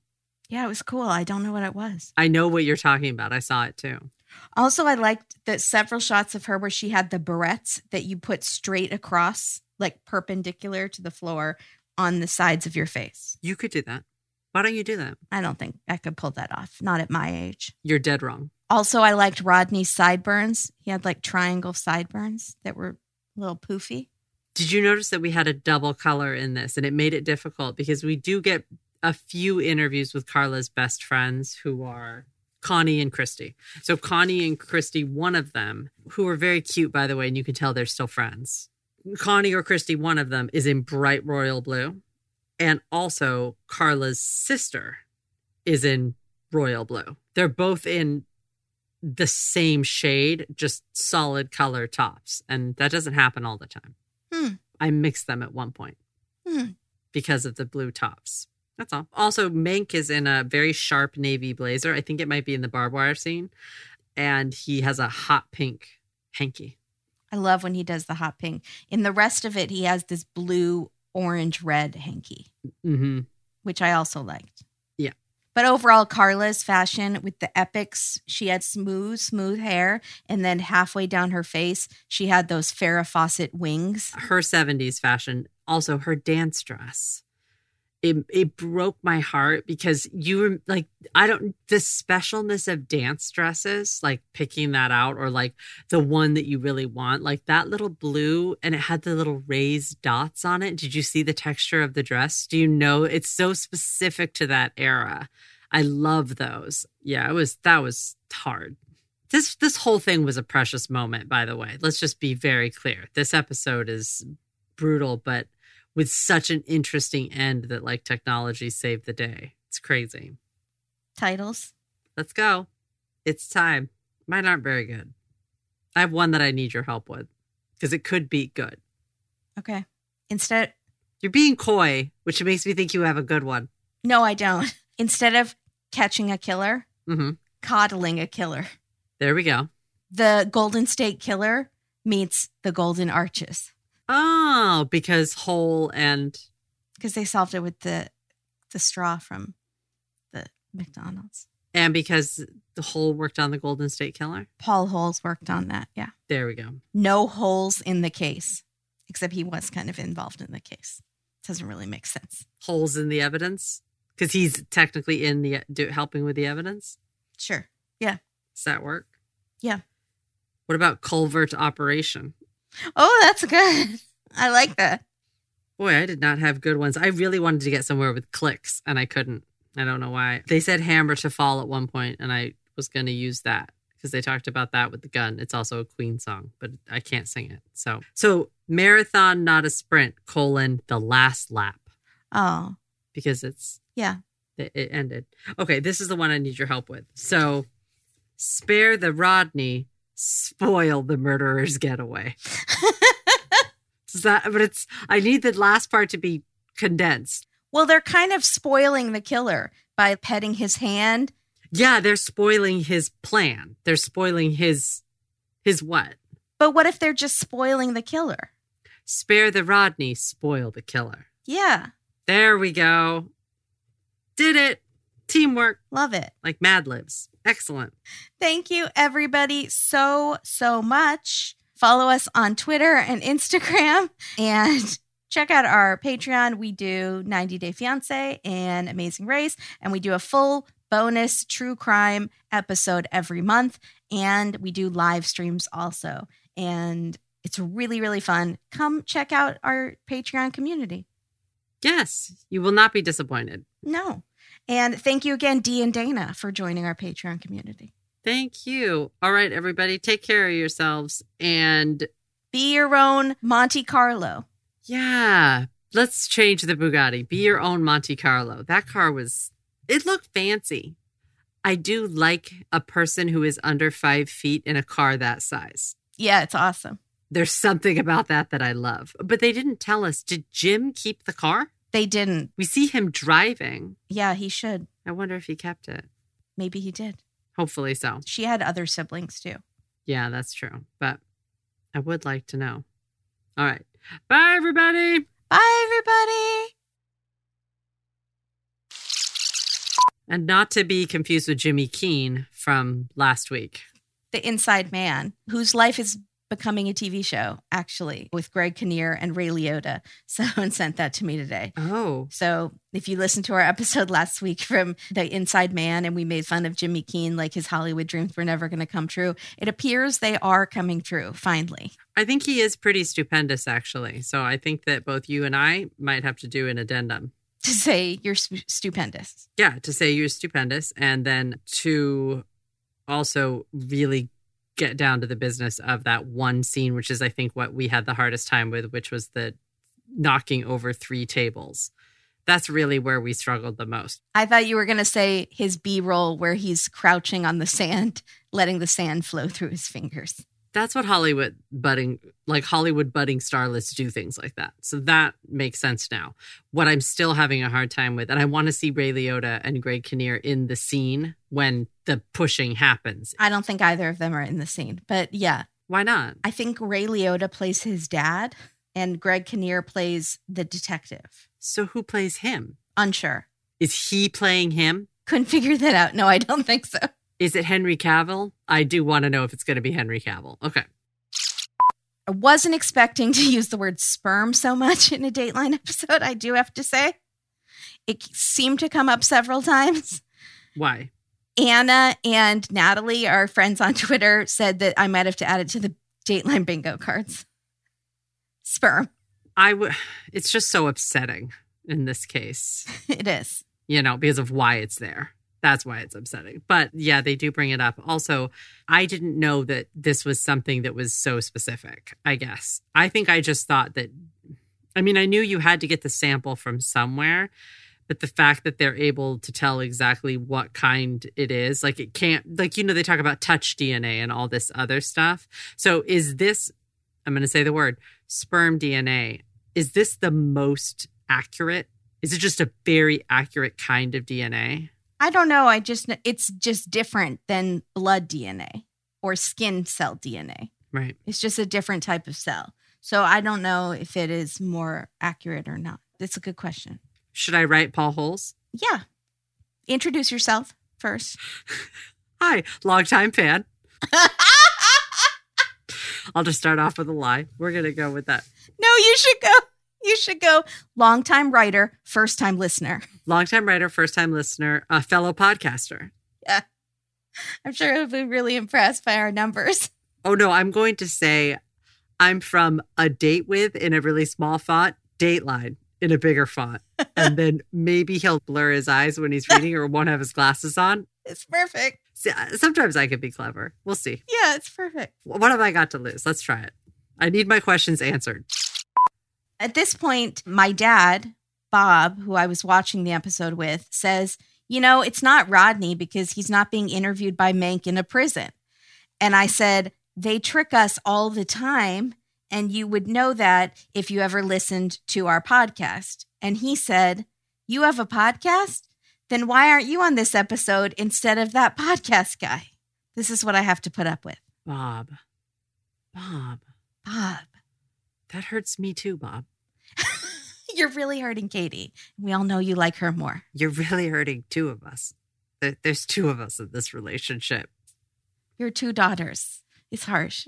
Yeah, it was cool. I don't know what it was. I know what you're talking about. I saw it too. Also, I liked the several shots of her where she had the barrettes that you put straight across, like perpendicular to the floor on the sides of your face. You could do that. Why don't you do that? I don't think I could pull that off. Not at my age. You're dead wrong. Also, I liked Rodney's sideburns. He had like triangle sideburns that were a little poofy. Did you notice that we had a double color in this and it made it difficult because we do get a few interviews with Carla's best friends who are Connie and Christy. So Connie and Christy, one of them, who are very cute by the way, and you can tell they're still friends. Connie or Christy, one of them is in bright royal blue. And also Carla's sister is in royal blue. They're both in the same shade, just solid color tops. And that doesn't happen all the time. Hmm. I mixed them at one point Hmm. because of the blue tops. That's all. Also, Mank is in a very sharp navy blazer. I think it might be in the barbed wire scene. And he has a hot pink hanky. I love when he does the hot pink. In the rest of it, he has this blue, orange, red hanky, Mm-hmm. which I also liked. But overall, Carla's fashion with the epics, she had smooth, smooth hair. And then halfway down her face, she had those Farrah Fawcett wings. Her 70s fashion, also her dance dress. It, it broke my heart because you were like, I don't, the specialness of dance dresses, like picking that out or like the one that you really want, like that little blue and it had the little raised dots on it. Did you see the texture of the dress? Do you know it's so specific to that era? I love those. Yeah, it was, that was hard. This, this whole thing was a precious moment, by the way. Let's just be very clear. This episode is brutal, but with such an interesting end that like technology saved the day. It's crazy. Titles. Let's go. It's time. Mine aren't very good. I have one that I need your help with because it could be good. Okay. Instead, You're being coy, which makes me think you have a good one. no, I don't. Instead of catching a killer, hmm coddling a killer. There we go. The Golden State Killer meets the Golden Arches Oh, because Hole and because they solved it with the the straw from the McDonald's. and because the Hole worked on the Golden State Killer. Paul Holes worked on that. Yeah. There we go. No holes in the case, except he was kind of involved in the case. Doesn't really make sense. Holes in the evidence because he's technically in the do, helping with the evidence. Sure. Yeah. Does that work? Yeah. What about culvert operation? Oh, that's good. I like that. Boy, I did not have good ones. I really wanted to get somewhere with clicks and I couldn't. I don't know why. They said hammer to fall at one point and I was going to use that because they talked about that with the gun. It's also a Queen song, but I can't sing it. So, so marathon, not a sprint, colon, the last lap Oh, because it's, yeah. it, it ended. Okay, this is the one I need your help with. So, spare the Rodney, spoil the murderer's getaway. Does that, but it's, I need the last part to be condensed. Well, they're kind of spoiling the killer by petting his hand. Yeah, they're spoiling his plan. They're spoiling his his what? But what if they're just spoiling the killer? Spare the Rodney, spoil the killer. Yeah, There we go. Did it. Teamwork love it. like Mad Libs. Excellent. Thank you, everybody, so, so much. Follow us on Twitter and Instagram and check out our Patreon. We do 90 Day Fiance and Amazing Race, and we do a full bonus true crime episode every month. And we do live streams also. And it's really, really fun. Come check out our Patreon community. Yes, you will not be disappointed. No. And thank you again, Dee and Dana, for joining our Patreon community. Thank you. All right, everybody, take care of yourselves. And Be your own Monte Carlo. yeah, let's change the Bugatti. Be your own Monte Carlo. That car was, it looked fancy. I do like a person who is under five feet in a car that size. Yeah, it's awesome. There's something about that that I love. But they didn't tell us. Did Jim keep the car? They didn't. We see him driving. Yeah, he should. I wonder if he kept it. Maybe he did. Hopefully so. She had other siblings too. Yeah, that's true. But I would like to know. All right. Bye, everybody. Bye, everybody. And not to be confused with Jimmy Keene from last week. The Inside Man, whose life is becoming a TV show, actually, with Greg Kinnear and Ray Liotta. Someone sent that to me today. Oh, So if you listened to our episode last week from The Inside Man and we made fun of Jimmy Keene, like his Hollywood dreams were never going to come true, it appears they are coming true finally. I think he is pretty stupendous, actually. So I think that both you and I might have to do an addendum. To say you're stu- stupendous. Yeah, to say you're stupendous and then to also really get down to the business of that one scene, which is, I think, what we had the hardest time with, which was the knocking over three tables. That's really where we struggled the most. I thought you were going to say his B roll where he's crouching on the sand, letting the sand flow through his fingers. That's what Hollywood budding, like Hollywood budding starlets do things like that. So that makes sense now. What I'm still having a hard time with, and I want to see Ray Liotta and Greg Kinnear in the scene when the pushing happens. I don't think either of them are in the scene, but yeah, Why not? I think Ray Liotta plays his dad and Greg Kinnear plays the detective. So who plays him? Unsure. Is he playing him? Couldn't figure that out. No, I don't think so. Is it Henry Cavill? I do want to know if it's going to be Henry Cavill. Okay. I wasn't expecting to use the word sperm so much in a Dateline episode, I do have to say. It seemed to come up several times. Why? Anna and Natalie, our friends on Twitter, said that I might have to add it to the Dateline bingo cards. Sperm. I would. It's just so upsetting in this case, It is. you know, because of why it's there. That's why it's upsetting. But yeah, they do bring it up. Also, I didn't know that this was something that was so specific, I guess. I think I just thought that, I mean, I knew you had to get the sample from somewhere, but the fact that they're able to tell exactly what kind it is, like it can't, like, you know, they talk about touch DNA and all this other stuff. So is this, I'm going to say the word sperm DNA, is this the most accurate? Is it just a very accurate kind of DNA? I don't know. I just, it's just different than blood DNA or skin cell DNA. Right. It's just a different type of cell. So I don't know if it is more accurate or not. That's a good question. Should I write Paul Holes? Yeah. Introduce yourself first. Hi, longtime fan. I'll just start off with a lie. We're going to go with that. No, you should go. You should go. Longtime writer, first time listener. Longtime writer, first time listener, a fellow podcaster. Yeah. I'm sure he'll be really impressed by our numbers. Oh no, I'm going to say I'm from a date with in a really small font, Dateline in a bigger font. and then maybe he'll blur his eyes when he's reading or won't have his glasses on. It's perfect. See, uh, Sometimes I can be clever. We'll see. Yeah, it's perfect. What have I got to lose? Let's try it. I need my questions answered. At this point, my dad, Bob, who I was watching the episode with, says, You know, it's not Rodney because he's not being interviewed by Mank in a prison. And I said, They trick us all the time. And you would know that if you ever listened to our podcast. And he said, You have a podcast? Then why aren't you on this episode instead of that podcast guy? This is what I have to put up with. Bob. Bob. Bob, That hurts me too, Bob. you're really hurting Katie. We all know you like her more. You're really hurting two of us. There's two of us in this relationship. Your two daughters. It's harsh.